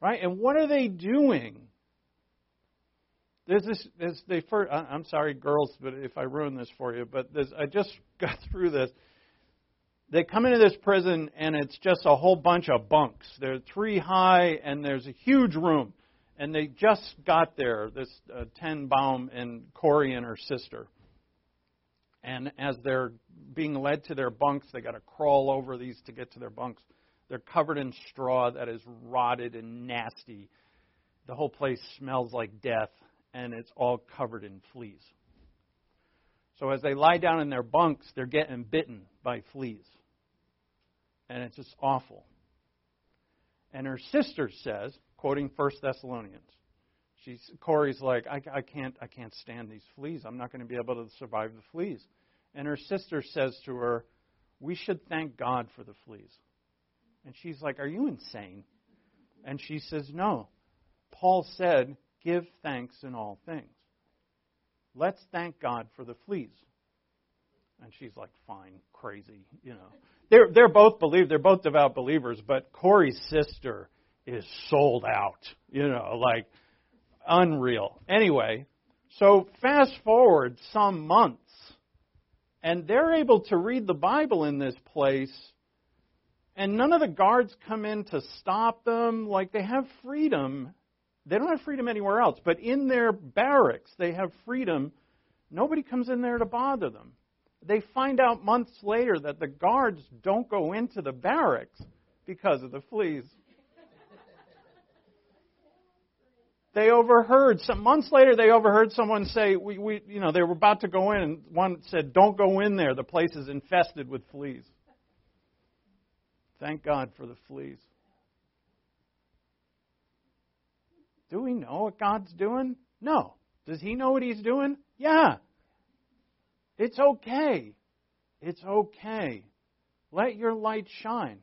Right? And what are they doing? There's this, there's the first, I'm sorry, girls, but if I ruin this for you, but this, I just got through this. They come into this prison and it's just a whole bunch of bunks. They're three high and there's a huge room. And they just got there, this uh, Ten Boom and Corrie and her sister. And as they're being led to their bunks, they got to crawl over these to get to their bunks. They're covered in straw that is rotted and nasty. the whole place smells like death and it's all covered in fleas. So as they lie down in their bunks, they're getting bitten by fleas. And it's just awful. And her sister says, quoting First Thessalonians, she's Corrie's like, I, I can't I can't stand these fleas. I'm not going to be able to survive the fleas. And her sister says to her, We should thank God for the fleas. And she's like, Are you insane? And she says, No. Paul said, Give thanks in all things. Let's thank God for the fleas. And she's like, Fine, crazy, you know. They're they're both believe they're both devout believers, but Corrie's sister is sold out, you know, like unreal. Anyway, so fast forward some months, and they're able to read the Bible in this place, and none of the guards come in to stop them. Like they have freedom. They don't have freedom anywhere else, but in their barracks, they have freedom. Nobody comes in there to bother them. They find out months later that the guards don't go into the barracks because of the fleas. They overheard some months later they overheard someone say we, we you know they were about to go in and one said don't go in there. The place is infested with fleas. Thank god for the fleas. Do we know what god's doing? No. Does he know what he's doing? Yeah. It's okay. It's okay. Let your light shine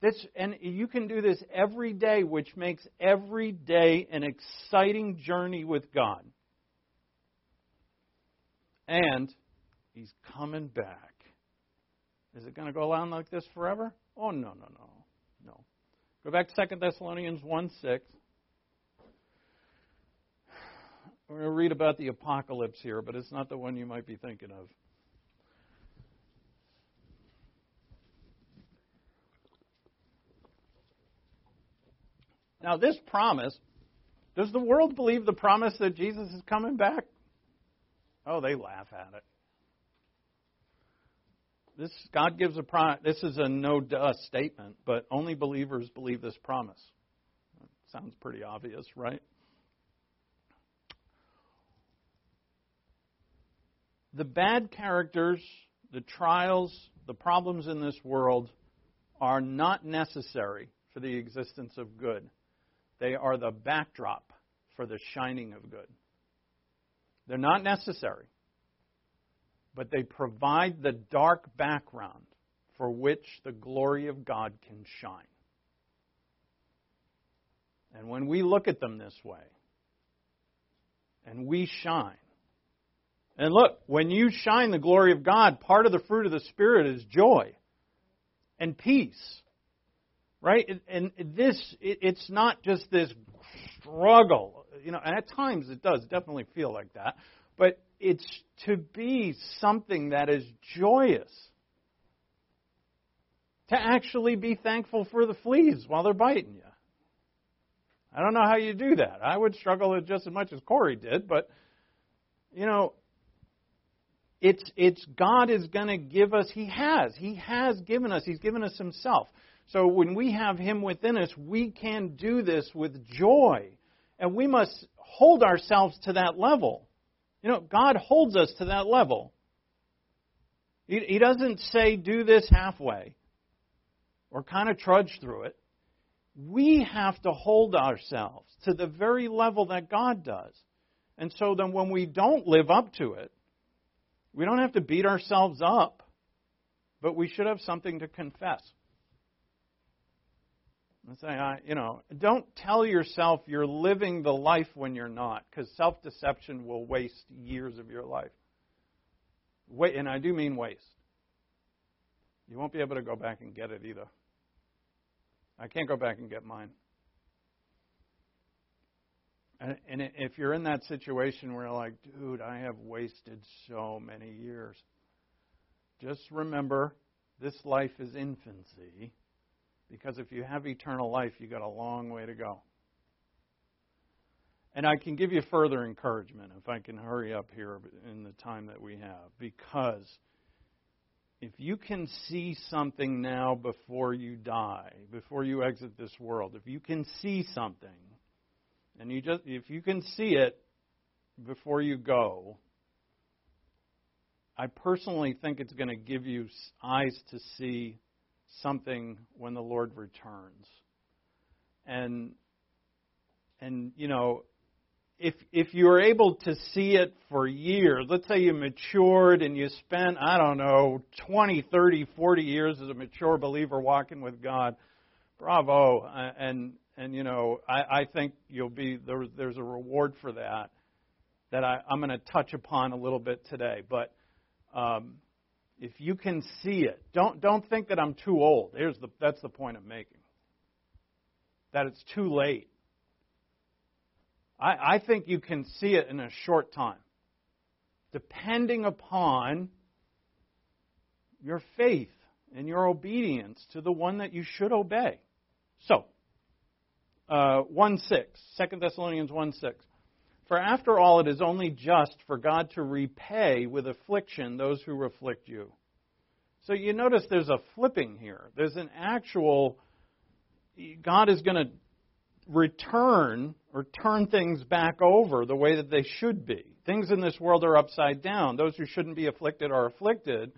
this, and you can do this every day, which makes every day an exciting journey with God. And He's coming back. Is it going to go on like this forever? Oh, no, no, no. No. Go back to 2 Thessalonians 1 6. We're going to read about the apocalypse here, but it's not the one you might be thinking of. Now, this promise, does the world believe the promise that Jesus is coming back? Oh, they laugh at it. This God gives a promise. This is a no duh statement, but only believers believe this promise. Sounds pretty obvious, right? The bad characters, the trials, the problems in this world are not necessary for the existence of good. They are the backdrop for the shining of good. They're not necessary, but they provide the dark background for which the glory of God can shine. And when we look at them this way, and we shine, and look, when you shine the glory of God, part of the fruit of the Spirit is joy and peace right? And this, it's not just this struggle, you know, and at times it does definitely feel like that, but it's to be something that is joyous. To actually be thankful for the fleas while they're biting you. I don't know how you do that. I would struggle just as much as Corrie did, but you know, it's it's God is going to give us. He has. He has given us. He's given us Himself. So when we have Him within us, we can do this with joy. And we must hold ourselves to that level. You know, God holds us to that level. He, he doesn't say, do this halfway or kind of trudge through it. We have to hold ourselves to the very level that God does. And so then when we don't live up to it, we don't have to beat ourselves up, but we should have something to confess. And say, I, you know, don't tell yourself you're living the life when you're not, because self deception will waste years of your life. Wait, and I do mean waste. You won't be able to go back and get it either. I can't go back and get mine. And, and if you're in that situation where you're like, dude, I have wasted so many years, just remember this life is infancy because if you have eternal life, you've got a long way to go. And I can give you further encouragement if I can hurry up here in the time that we have. Because if you can see something now before you die, before you exit this world, if you can see something, and you just if you can see it before you go, I personally think it's going to give you eyes to see something when the Lord returns. And and you know, if if you're able to see it for years, let's say you matured and you spent, I don't know, 20, 30, 40 years as a mature believer walking with God, bravo. Uh, And and you know, I, I think you'll be there, there's a reward for that that I, I'm going to touch upon a little bit today. But um, if you can see it, don't don't think that I'm too old. Here's the that's the point I'm making. That it's too late. I, I think you can see it in a short time, depending upon your faith and your obedience to the one that you should obey. So, uh, 1 6, 2 Thessalonians 1 6. For after all, it is only just for God to repay with affliction those who afflict you. So you notice there's a flipping here. There's an actual, God is going to return or turn things back over the way that they should be. Things in this world are upside down. Those who shouldn't be afflicted are afflicted.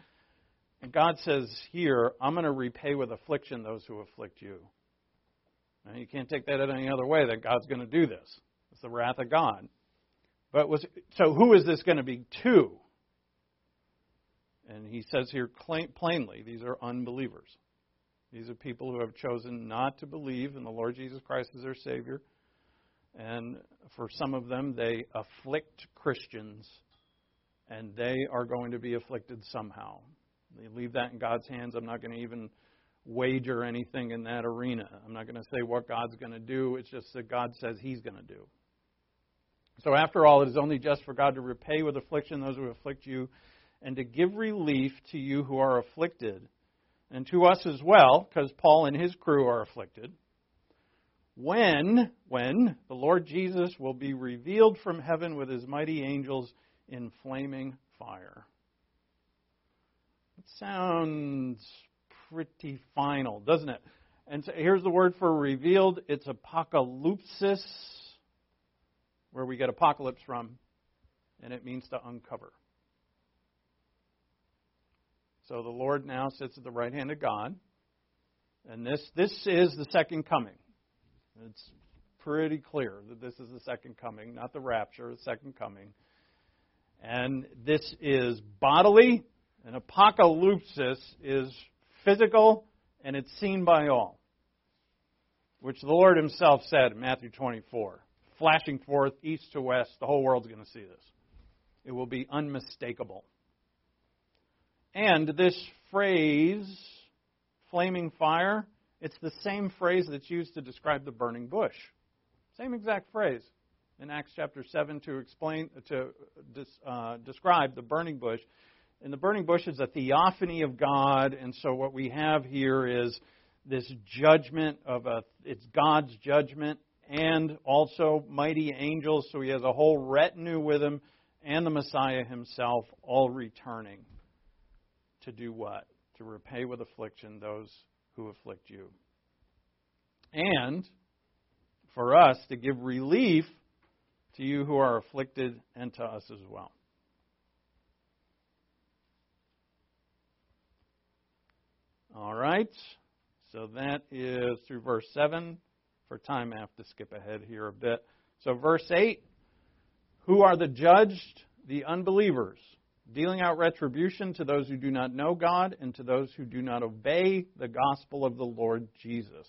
And God says here, I'm going to repay with affliction those who afflict you. Now, you can't take that any other way that God's going to do this. It's the wrath of God. But was so who is this going to be to? And he says here plainly, these are unbelievers. These are people who have chosen not to believe in the Lord Jesus Christ as their Savior. And for some of them, they afflict Christians, and they are going to be afflicted somehow. They leave that in God's hands. I'm not going to even wager anything in that arena. I'm not going to say what God's going to do. It's just that God says He's going to do. So, after all, it is only just for God to repay with affliction those who afflict you, and to give relief to you who are afflicted, and to us as well, because Paul and his crew are afflicted. When, when the Lord Jesus will be revealed from heaven with his mighty angels in flaming fire. It sounds pretty final, doesn't it? And so here's the word for revealed it's apocalypsis, where we get apocalypse from, and it means to uncover. So the Lord now sits at the right hand of God, and this, this is the second coming. It's pretty clear that this is the second coming, not the rapture, the second coming. And this is bodily, and apocalypsis is physical, and it's seen by all. Which the Lord Himself said in Matthew 24, flashing forth east to west, the whole world's going to see this. It will be unmistakable. And this phrase, flaming fire, it's the same phrase that's used to describe the burning bush. Same exact phrase in Acts chapter 7 to explain to uh, describe the burning bush. And the burning bush is a theophany of God, and so what we have here is this judgment of a it's God's judgment and also mighty angels, so he has a whole retinue with him and the Messiah himself all returning to do what? To repay with affliction those who afflict you. And for us to give relief to you who are afflicted and to us as well. All right. So that is through verse 7. For time, I have to skip ahead here a bit. So, verse 8 Who are the judged? The unbelievers, dealing out retribution to those who do not know God and to those who do not obey the gospel of the Lord Jesus.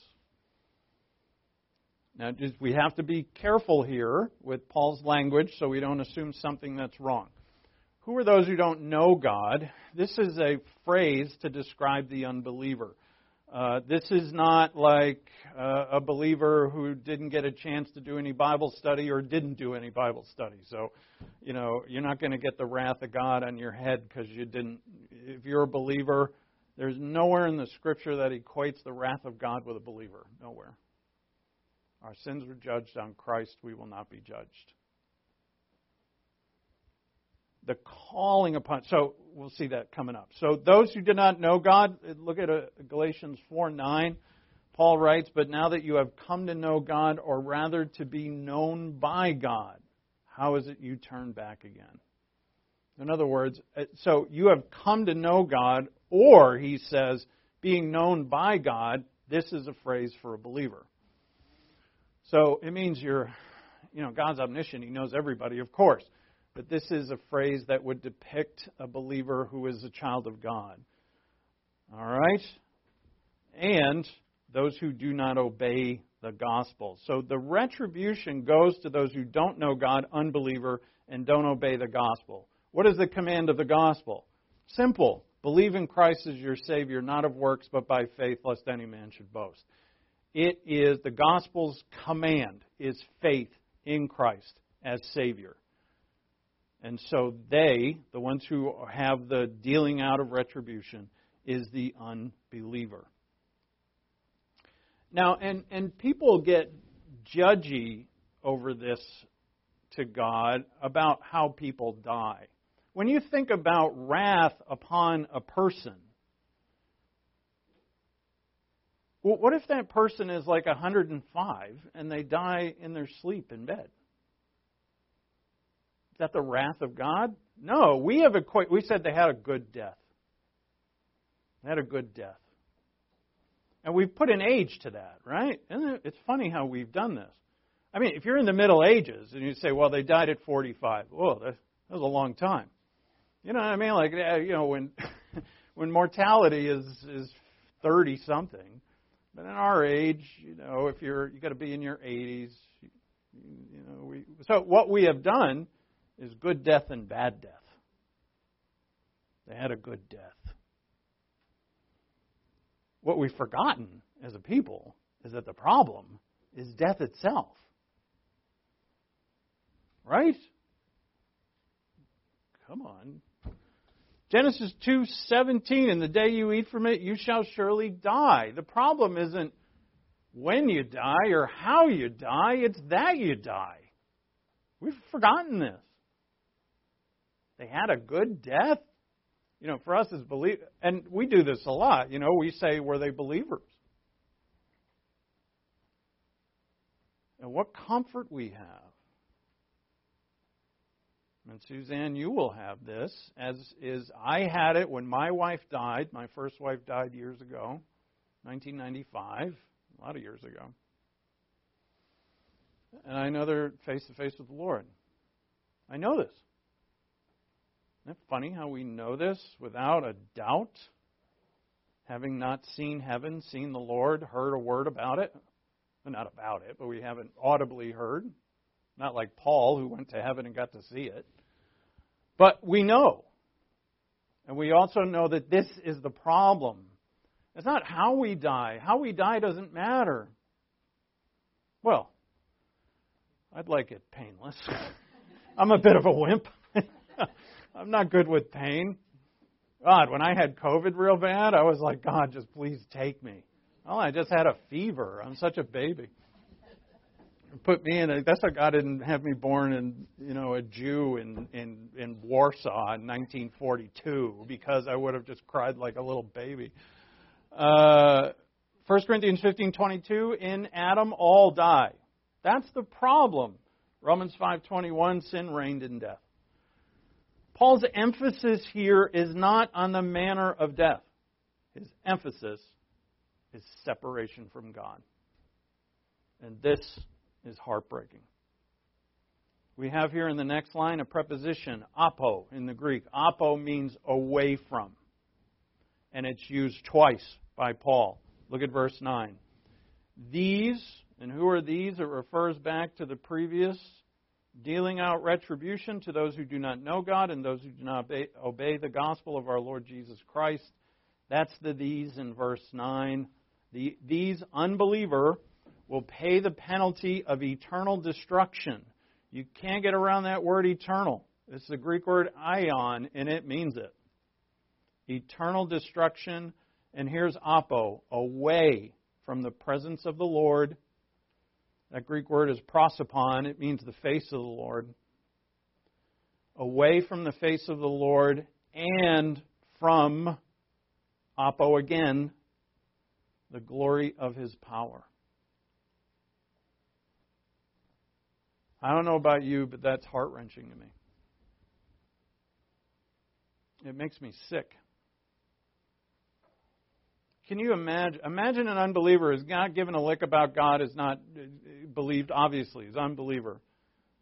Now, just, we have to be careful here with Paul's language so we don't assume something that's wrong. Who are those who don't know God? This is a phrase to describe the unbeliever. Uh, this is not like uh, a believer who didn't get a chance to do any Bible study or didn't do any Bible study. So, you know, you're not going to get the wrath of God on your head because you didn't. If you're a believer, there's nowhere in the Scripture that equates the wrath of God with a believer. Nowhere. Our sins were judged on Christ. We will not be judged. The calling upon. So we'll see that coming up. So those who did not know God, look at uh, Galatians 4 9. Paul writes, But now that you have come to know God, or rather to be known by God, how is it you turn back again? In other words, uh, so you have come to know God, or, he says, being known by God, this is a phrase for a believer. So it means you're, you know, God's omniscient. He knows everybody, of course. But this is a phrase that would depict a believer who is a child of God. All right? And those who do not obey the gospel. So the retribution goes to those who don't know God, unbeliever, and don't obey the gospel. What is the command of the gospel? Simple. Believe in Christ as your Savior, not of works, but by faith, lest any man should boast. It is the gospel's command is faith in Christ as Savior. And so they, the ones who have the dealing out of retribution, is the unbeliever. Now, and, and people get judgy over this to God about how people die. When you think about wrath upon a person, well, what if that person is like 105 and they die in their sleep in bed? Is that the wrath of God? No, we have we said they had a good death. They had a good death. And we've put an age to that, right? And it's funny how we've done this. I mean, if you're in the Middle Ages and you say, well, they died at 45, well, that, that was a long time. You know what I mean? Like, you know, when when mortality is is 30 something, but in our age, you know, if you're you got to be in your 80s, you, you know, we so what we have done is good death and bad death. They had a good death. What we've forgotten as a people is that the problem is death itself. Right? Come on. Genesis 2:17 in the day you eat from it you shall surely die. The problem isn't when you die or how you die, it's that you die. We've forgotten this. They had a good death. You know, for us as believers, and we do this a lot, you know, we say, were they believers? And what comfort we have. And Suzanne, you will have this, as is I had it when my wife died. My first wife died years ago, 1995, a lot of years ago. And I know they're face to face with the Lord. I know this. Isn't it funny how we know this without a doubt? Having not seen heaven, seen the Lord, heard a word about it. Well, not about it, but we haven't audibly heard. Not like Paul, who went to heaven and got to see it. But we know. And we also know that this is the problem. It's not how we die. How we die doesn't matter. Well, I'd like it painless. I'm a bit of a wimp. I'm not good with pain. God, when I had COVID real bad, I was like, God, just please take me. Well, I just had a fever. I'm such a baby. Put me in a. That's why God didn't have me born in, you know, a Jew in in in Warsaw in 1942 because I would have just cried like a little baby. Uh, 1 Corinthians 15:22. In Adam all die. That's the problem. Romans 5:21. Sin reigned in death. Paul's emphasis here is not on the manner of death. His emphasis is separation from God. And this is heartbreaking. We have here in the next line a preposition, apo, in the Greek. Apo means away from. And it's used twice by Paul. Look at verse 9. These, and who are these? It refers back to the previous dealing out retribution to those who do not know God and those who do not obey, obey, the gospel of our Lord Jesus Christ. That's the these in verse 9. The, these unbeliever will pay the penalty of eternal destruction. You can't get around that word eternal. It's the Greek word aion, and it means it. Eternal destruction, and here's apo, away from the presence of the Lord that Greek word is prosopon. It means the face of the Lord. Away from the face of the Lord and from, apo again, the glory of his power. I don't know about you, but that's heart wrenching to me. It makes me sick. Can you imagine? Imagine an unbeliever is not given a lick about God, is not believed, obviously, is unbeliever.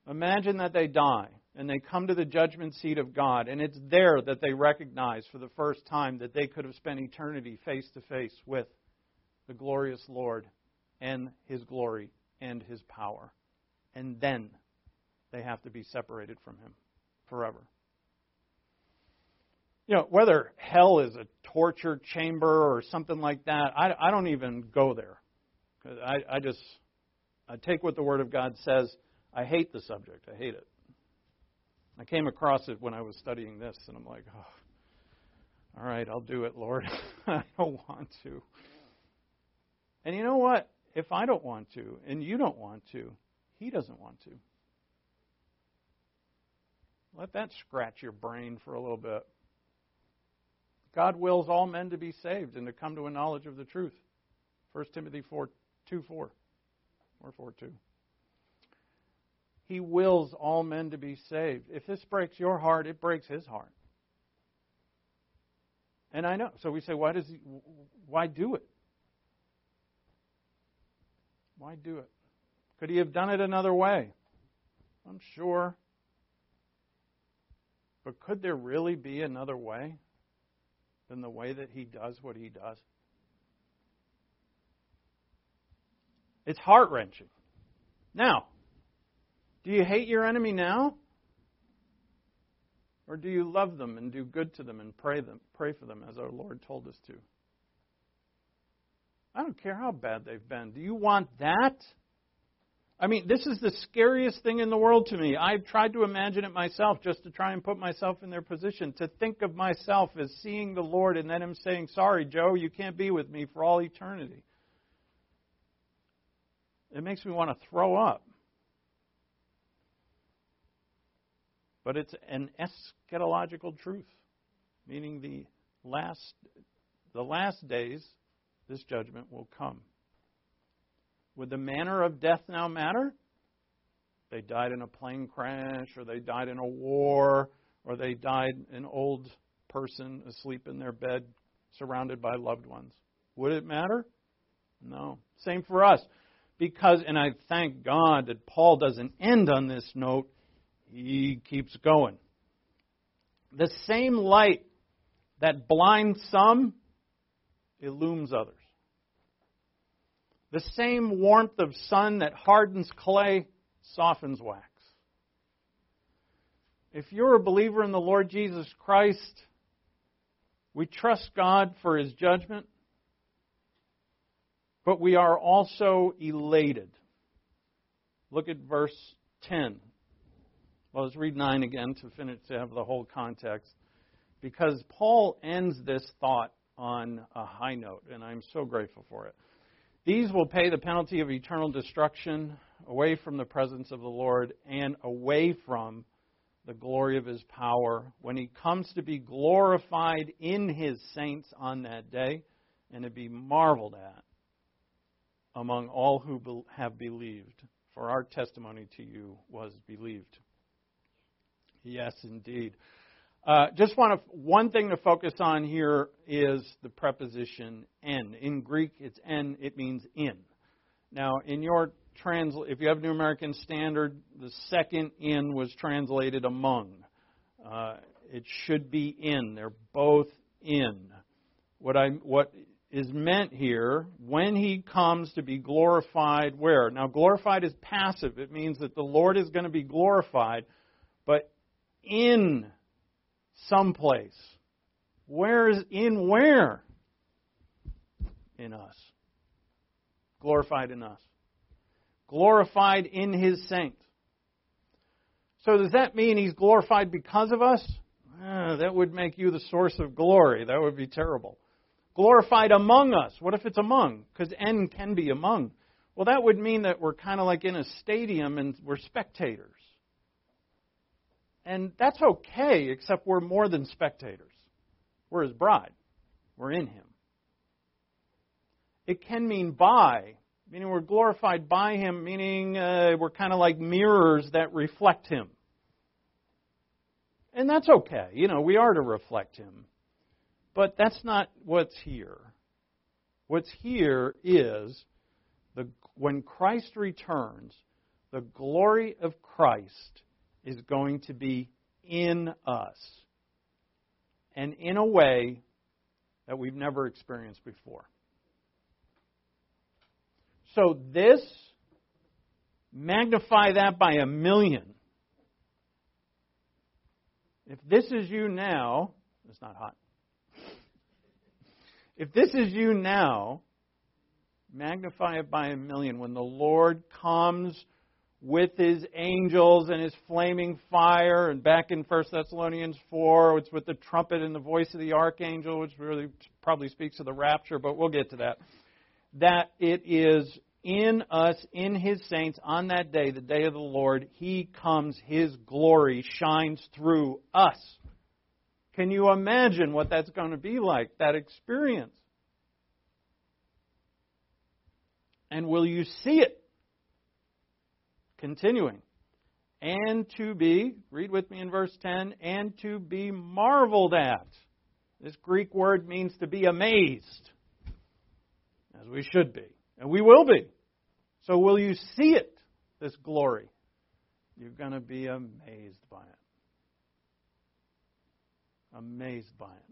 Imagine that they die and they come to the judgment seat of God, and it's there that they recognize for the first time that they could have spent eternity face to face with the glorious Lord and His glory and His power. And then they have to be separated from Him forever. You know, whether hell is a torture chamber or something like that, I, I don't even go there. I, I just I take what the Word of God says. I hate the subject. I hate it. I came across it when I was studying this, and I'm like, oh, all right, I'll do it, Lord. I don't want to. And you know what? If I don't want to, and you don't want to, He doesn't want to. Let that scratch your brain for a little bit. God wills all men to be saved and to come to a knowledge of the truth. 1 Timothy 4, 2 4 or 4 2. He wills all men to be saved. If this breaks your heart, it breaks his heart. And I know. So we say, why does he why do it? Why do it? Could he have done it another way? I'm sure. But could there really be another way than the way that he does what he does? It's heart wrenching. Now, do you hate your enemy now? Or do you love them and do good to them and pray them pray for them as our Lord told us to? I don't care how bad they've been. Do you want that? I mean, this is the scariest thing in the world to me. I've tried to imagine it myself just to try and put myself in their position. To think of myself as seeing the Lord and then Him saying, Sorry, Joe, you can't be with me for all eternity. It makes me want to throw up. But it's an eschatological truth, meaning the last, the last days, this judgment will come. Would the manner of death now matter? They died in a plane crash, or they died in a war, or they died an old person asleep in their bed surrounded by loved ones. Would it matter? No. Same for us. Because, and I thank God that Paul doesn't end on this note, he keeps going. The same light that blinds some illumes others. The same warmth of sun that hardens clay softens wax. If you're a believer in the Lord Jesus Christ, we trust God for his judgment, but we are also elated. Look at verse 10. Well, let's read 9 again to finish to have the whole context. Because Paul ends this thought on a high note, and I'm so grateful for it. These will pay the penalty of eternal destruction away from the presence of the Lord and away from the glory of his power when he comes to be glorified in his saints on that day and to be marveled at among all who have believed. For our testimony to you was believed. Yes, indeed. Uh, just want one thing to focus on here is the preposition "en." In Greek, it's "en." It means "in." Now, in your transl, if you have New American Standard, the second "in" was translated "among." Uh, it should be "in." They're both "in." What I what is meant here when he comes to be glorified where now glorified is passive it means that the lord is going to be glorified but in someplace. Where is in where? In us. Glorified in us. Glorified in his saints. So does that mean he's glorified because of us? Ah, that would make you the source of glory. That would be terrible. Glorified among us. What if it's among? Because en can be among. Well, that would mean that we're kind of like in a stadium and we're spectators. And that's okay, except we're more than spectators. We're his bride, we're in him. It can mean by, meaning we're glorified by Him, meaning uh, we're kind of like mirrors that reflect Him. And that's okay. You know, we are to reflect Him. But that's not what's here. What's here is the, when Christ returns, the glory of Christ is going to be in us. And in a way that we've never experienced before. So this, magnify that by a million. If this is you now, it's not hot. If this is you now, magnify it by a million. When the Lord comes with his angels and his flaming fire, and back in 1 Thessalonians 4, it's with the trumpet and the voice of the archangel, which really probably speaks of the rapture, but we'll get to that. That it is in us, in his saints, on that day, the day of the Lord, he comes, his glory shines through us. Can you imagine what that's going to be like, that experience? And will you see it? Continuing. And to be, read with me in verse 10, and to be marveled at. This Greek word means to be amazed, as we should be. And we will be. So will you see it, this glory? You're going to be amazed by it. Amazed by it.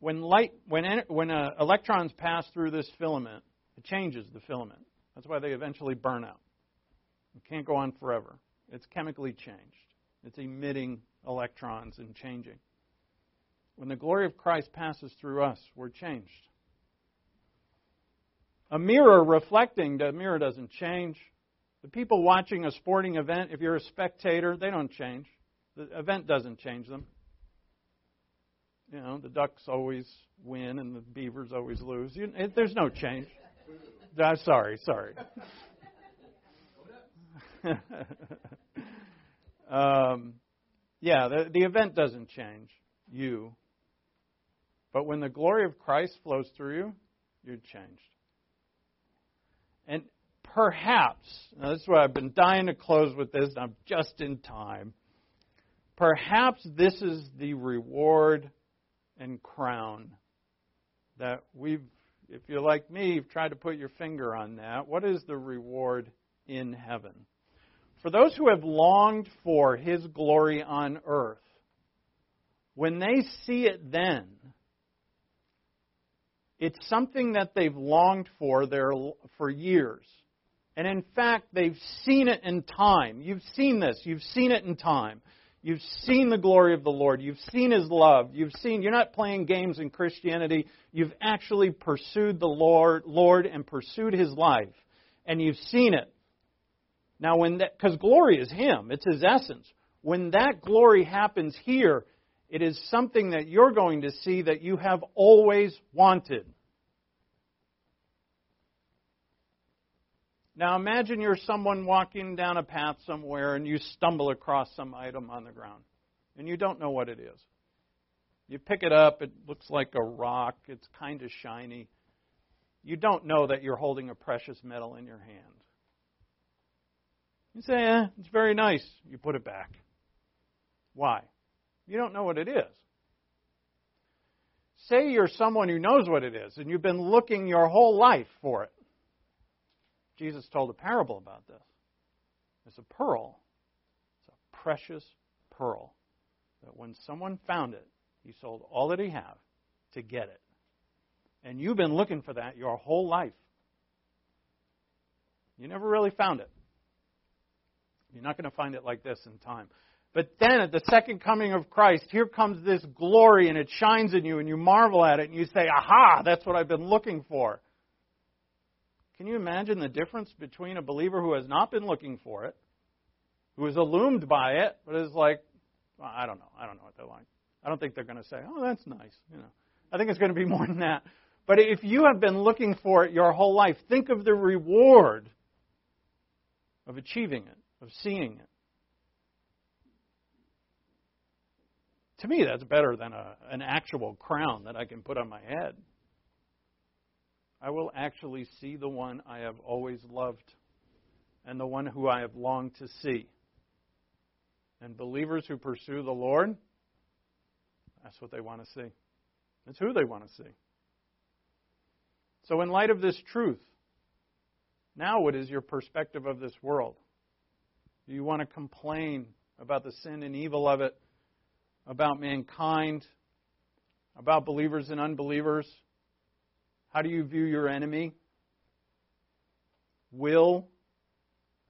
When light, when when uh, electrons pass through this filament, it changes the filament. That's why they eventually burn out. It can't go on forever. It's chemically changed. It's emitting electrons and changing. When the glory of Christ passes through us, we're changed. A mirror reflecting, the mirror doesn't change. The people watching a sporting event, if you're a spectator, they don't change. The event doesn't change them. You know, the ducks always win and the beavers always lose. You, it, there's no change. Uh, sorry, sorry. um, yeah, the, the event doesn't change you. But when the glory of Christ flows through you, you're changed. And perhaps, now this is what I've been dying to close with this, and I'm just in time. Perhaps this is the reward and crown that we've, if you're like me, you've tried to put your finger on that. What is the reward in heaven? For those who have longed for His glory on earth, when they see it then, it's something that they've longed for there for years. And in fact, they've seen it in time. You've seen this. You've seen it in time. You've seen the glory of the Lord. You've seen His love. You've seen, you're not playing games in Christianity. You've actually pursued the Lord, Lord and pursued His life. And you've seen it. Now, when that, because glory is Him, it's His essence. When that glory happens here, it is something that you're going to see that you have always wanted. Now imagine you're someone walking down a path somewhere and you stumble across some item on the ground and you don't know what it is. You pick it up, it looks like a rock, it's kind of shiny. You don't know that you're holding a precious metal in your hand. You say, eh, it's very nice. You put it back. Why? You don't know what it is. Say you're someone who knows what it is and you've been looking your whole life for it. Jesus told a parable about this. It's a pearl. It's a precious pearl. That when someone found it, he sold all that he had to get it. And you've been looking for that your whole life. You never really found it. You're not going to find it like this in time. But then at the second coming of Christ, here comes this glory and it shines in you and you marvel at it and you say, aha, that's what I've been looking for. Can you imagine the difference between a believer who has not been looking for it, who is illumined by it, but is like, well, I don't know, I don't know what they're like. I don't think they're going to say, "Oh, that's nice," you know. I think it's going to be more than that. But if you have been looking for it your whole life, think of the reward of achieving it, of seeing it. To me, that's better than a, an actual crown that I can put on my head. I will actually see the one I have always loved and the one who I have longed to see. And believers who pursue the Lord, that's what they want to see. It's who they want to see. So, in light of this truth, now what is your perspective of this world? Do you want to complain about the sin and evil of it, about mankind, about believers and unbelievers? How do you view your enemy? Will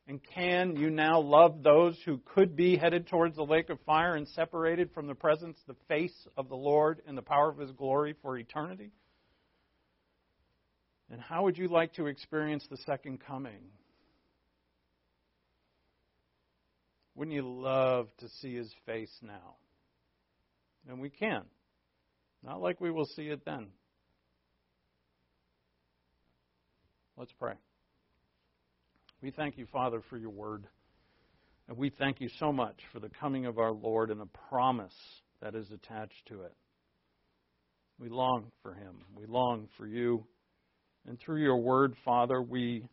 and can you now love those who could be headed towards the lake of fire and separated from the presence, the face of the Lord, and the power of His glory for eternity? And how would you like to experience the second coming? Wouldn't you love to see His face now? And we can. Not like we will see it then. Let's pray. We thank you, Father, for your word. And we thank you so much for the coming of our Lord and the promise that is attached to it. We long for him. We long for you. And through your word, Father, we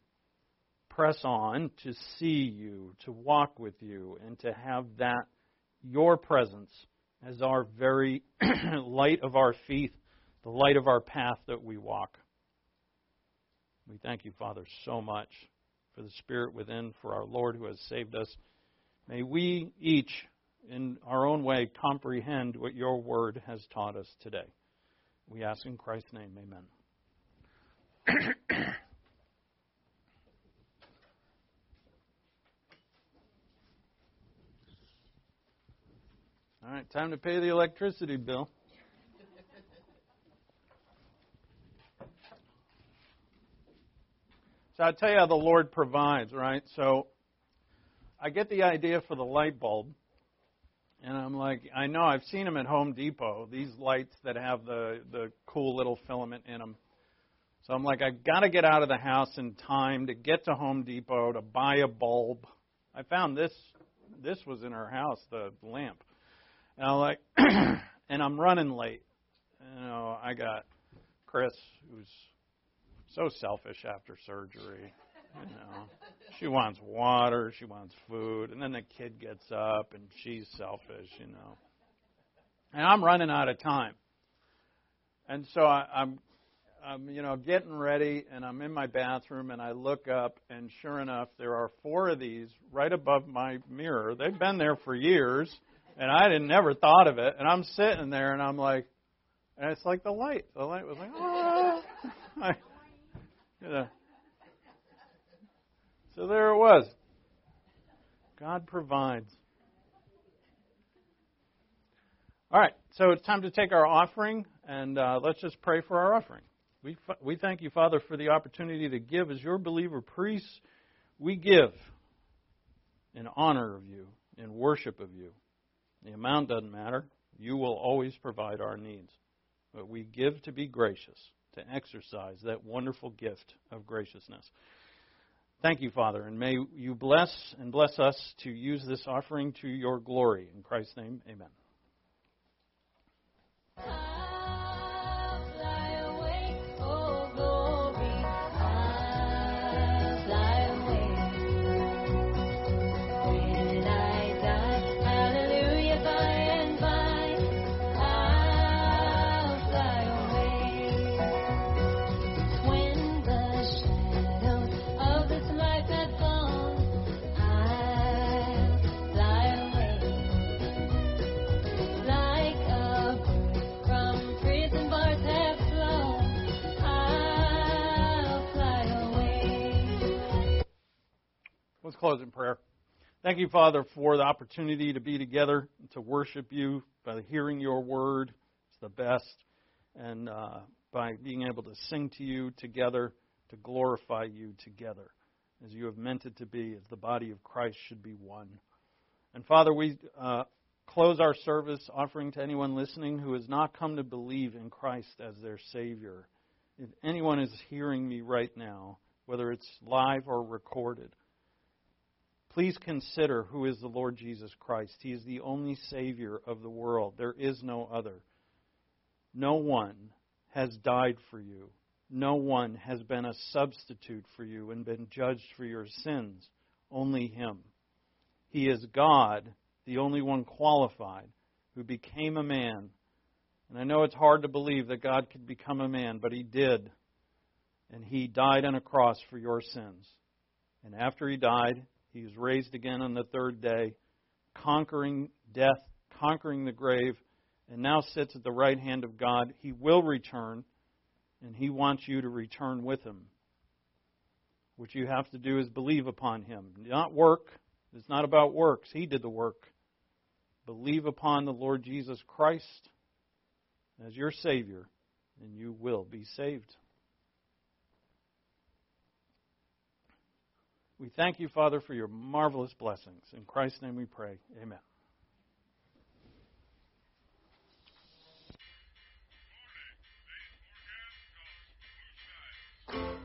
press on to see you, to walk with you, and to have that, your presence, as our very light of our feet, the light of our path that we walk. We thank you, Father, so much for the Spirit within, for our Lord who has saved us. May we each, in our own way, comprehend what your word has taught us today. We ask in Christ's name, amen. All right, time to pay the electricity bill. So I tell you how the Lord provides, right? So I get the idea for the light bulb, and I'm like, I know I've seen them at Home Depot. These lights that have the the cool little filament in them. So I'm like, I've got to get out of the house in time to get to Home Depot to buy a bulb. I found this. This was in our house, the lamp. And I'm like, and I'm running late. You know, I got Chris, who's so selfish after surgery. You know, she wants water, she wants food, and then the kid gets up and she's selfish. You know, and I'm running out of time. And so I, I'm, I'm, you know, getting ready, and I'm in my bathroom, and I look up, and sure enough, there are four of these right above my mirror. They've been there for years, and I didn't never thought of it. And I'm sitting there, and I'm like, and it's like the light. The light was like, ah. You know. So there it was. God provides. All right, so it's time to take our offering, and uh, let's just pray for our offering. We, we thank you, Father, for the opportunity to give. As your believer priests, we give in honor of you, in worship of you. The amount doesn't matter. You will always provide our needs. But we give to be gracious, to exercise that wonderful gift of graciousness. Thank you, Father, and may you bless and bless us to use this offering to your glory. In Christ's name, amen. Let's close in prayer. Thank you, Father, for the opportunity to be together, to worship you by hearing your word. It's the best. And uh, by being able to sing to you together, to glorify you together, as you have meant it to be, as the body of Christ should be one. And Father, we uh, close our service offering to anyone listening who has not come to believe in Christ as their Savior. If anyone is hearing me right now, whether it's live or recorded, please consider who is the Lord Jesus Christ. He is the only Savior of the world. There is no other. No one has died for you. No one has been a substitute for you and been judged for your sins. Only Him. He is God, the only one qualified, who became a man. And I know it's hard to believe that God could become a man, but He did. And He died on a cross for your sins. And after He died, He was raised again on the third day, conquering death, conquering the grave, and now sits at the right hand of God. He will return, and He wants you to return with Him. What you have to do is believe upon Him, not work. It's not about works. He did the work. Believe upon the Lord Jesus Christ as your Savior, and you will be saved. We thank you, Father, for your marvelous blessings. In Christ's name we pray. Amen. Sun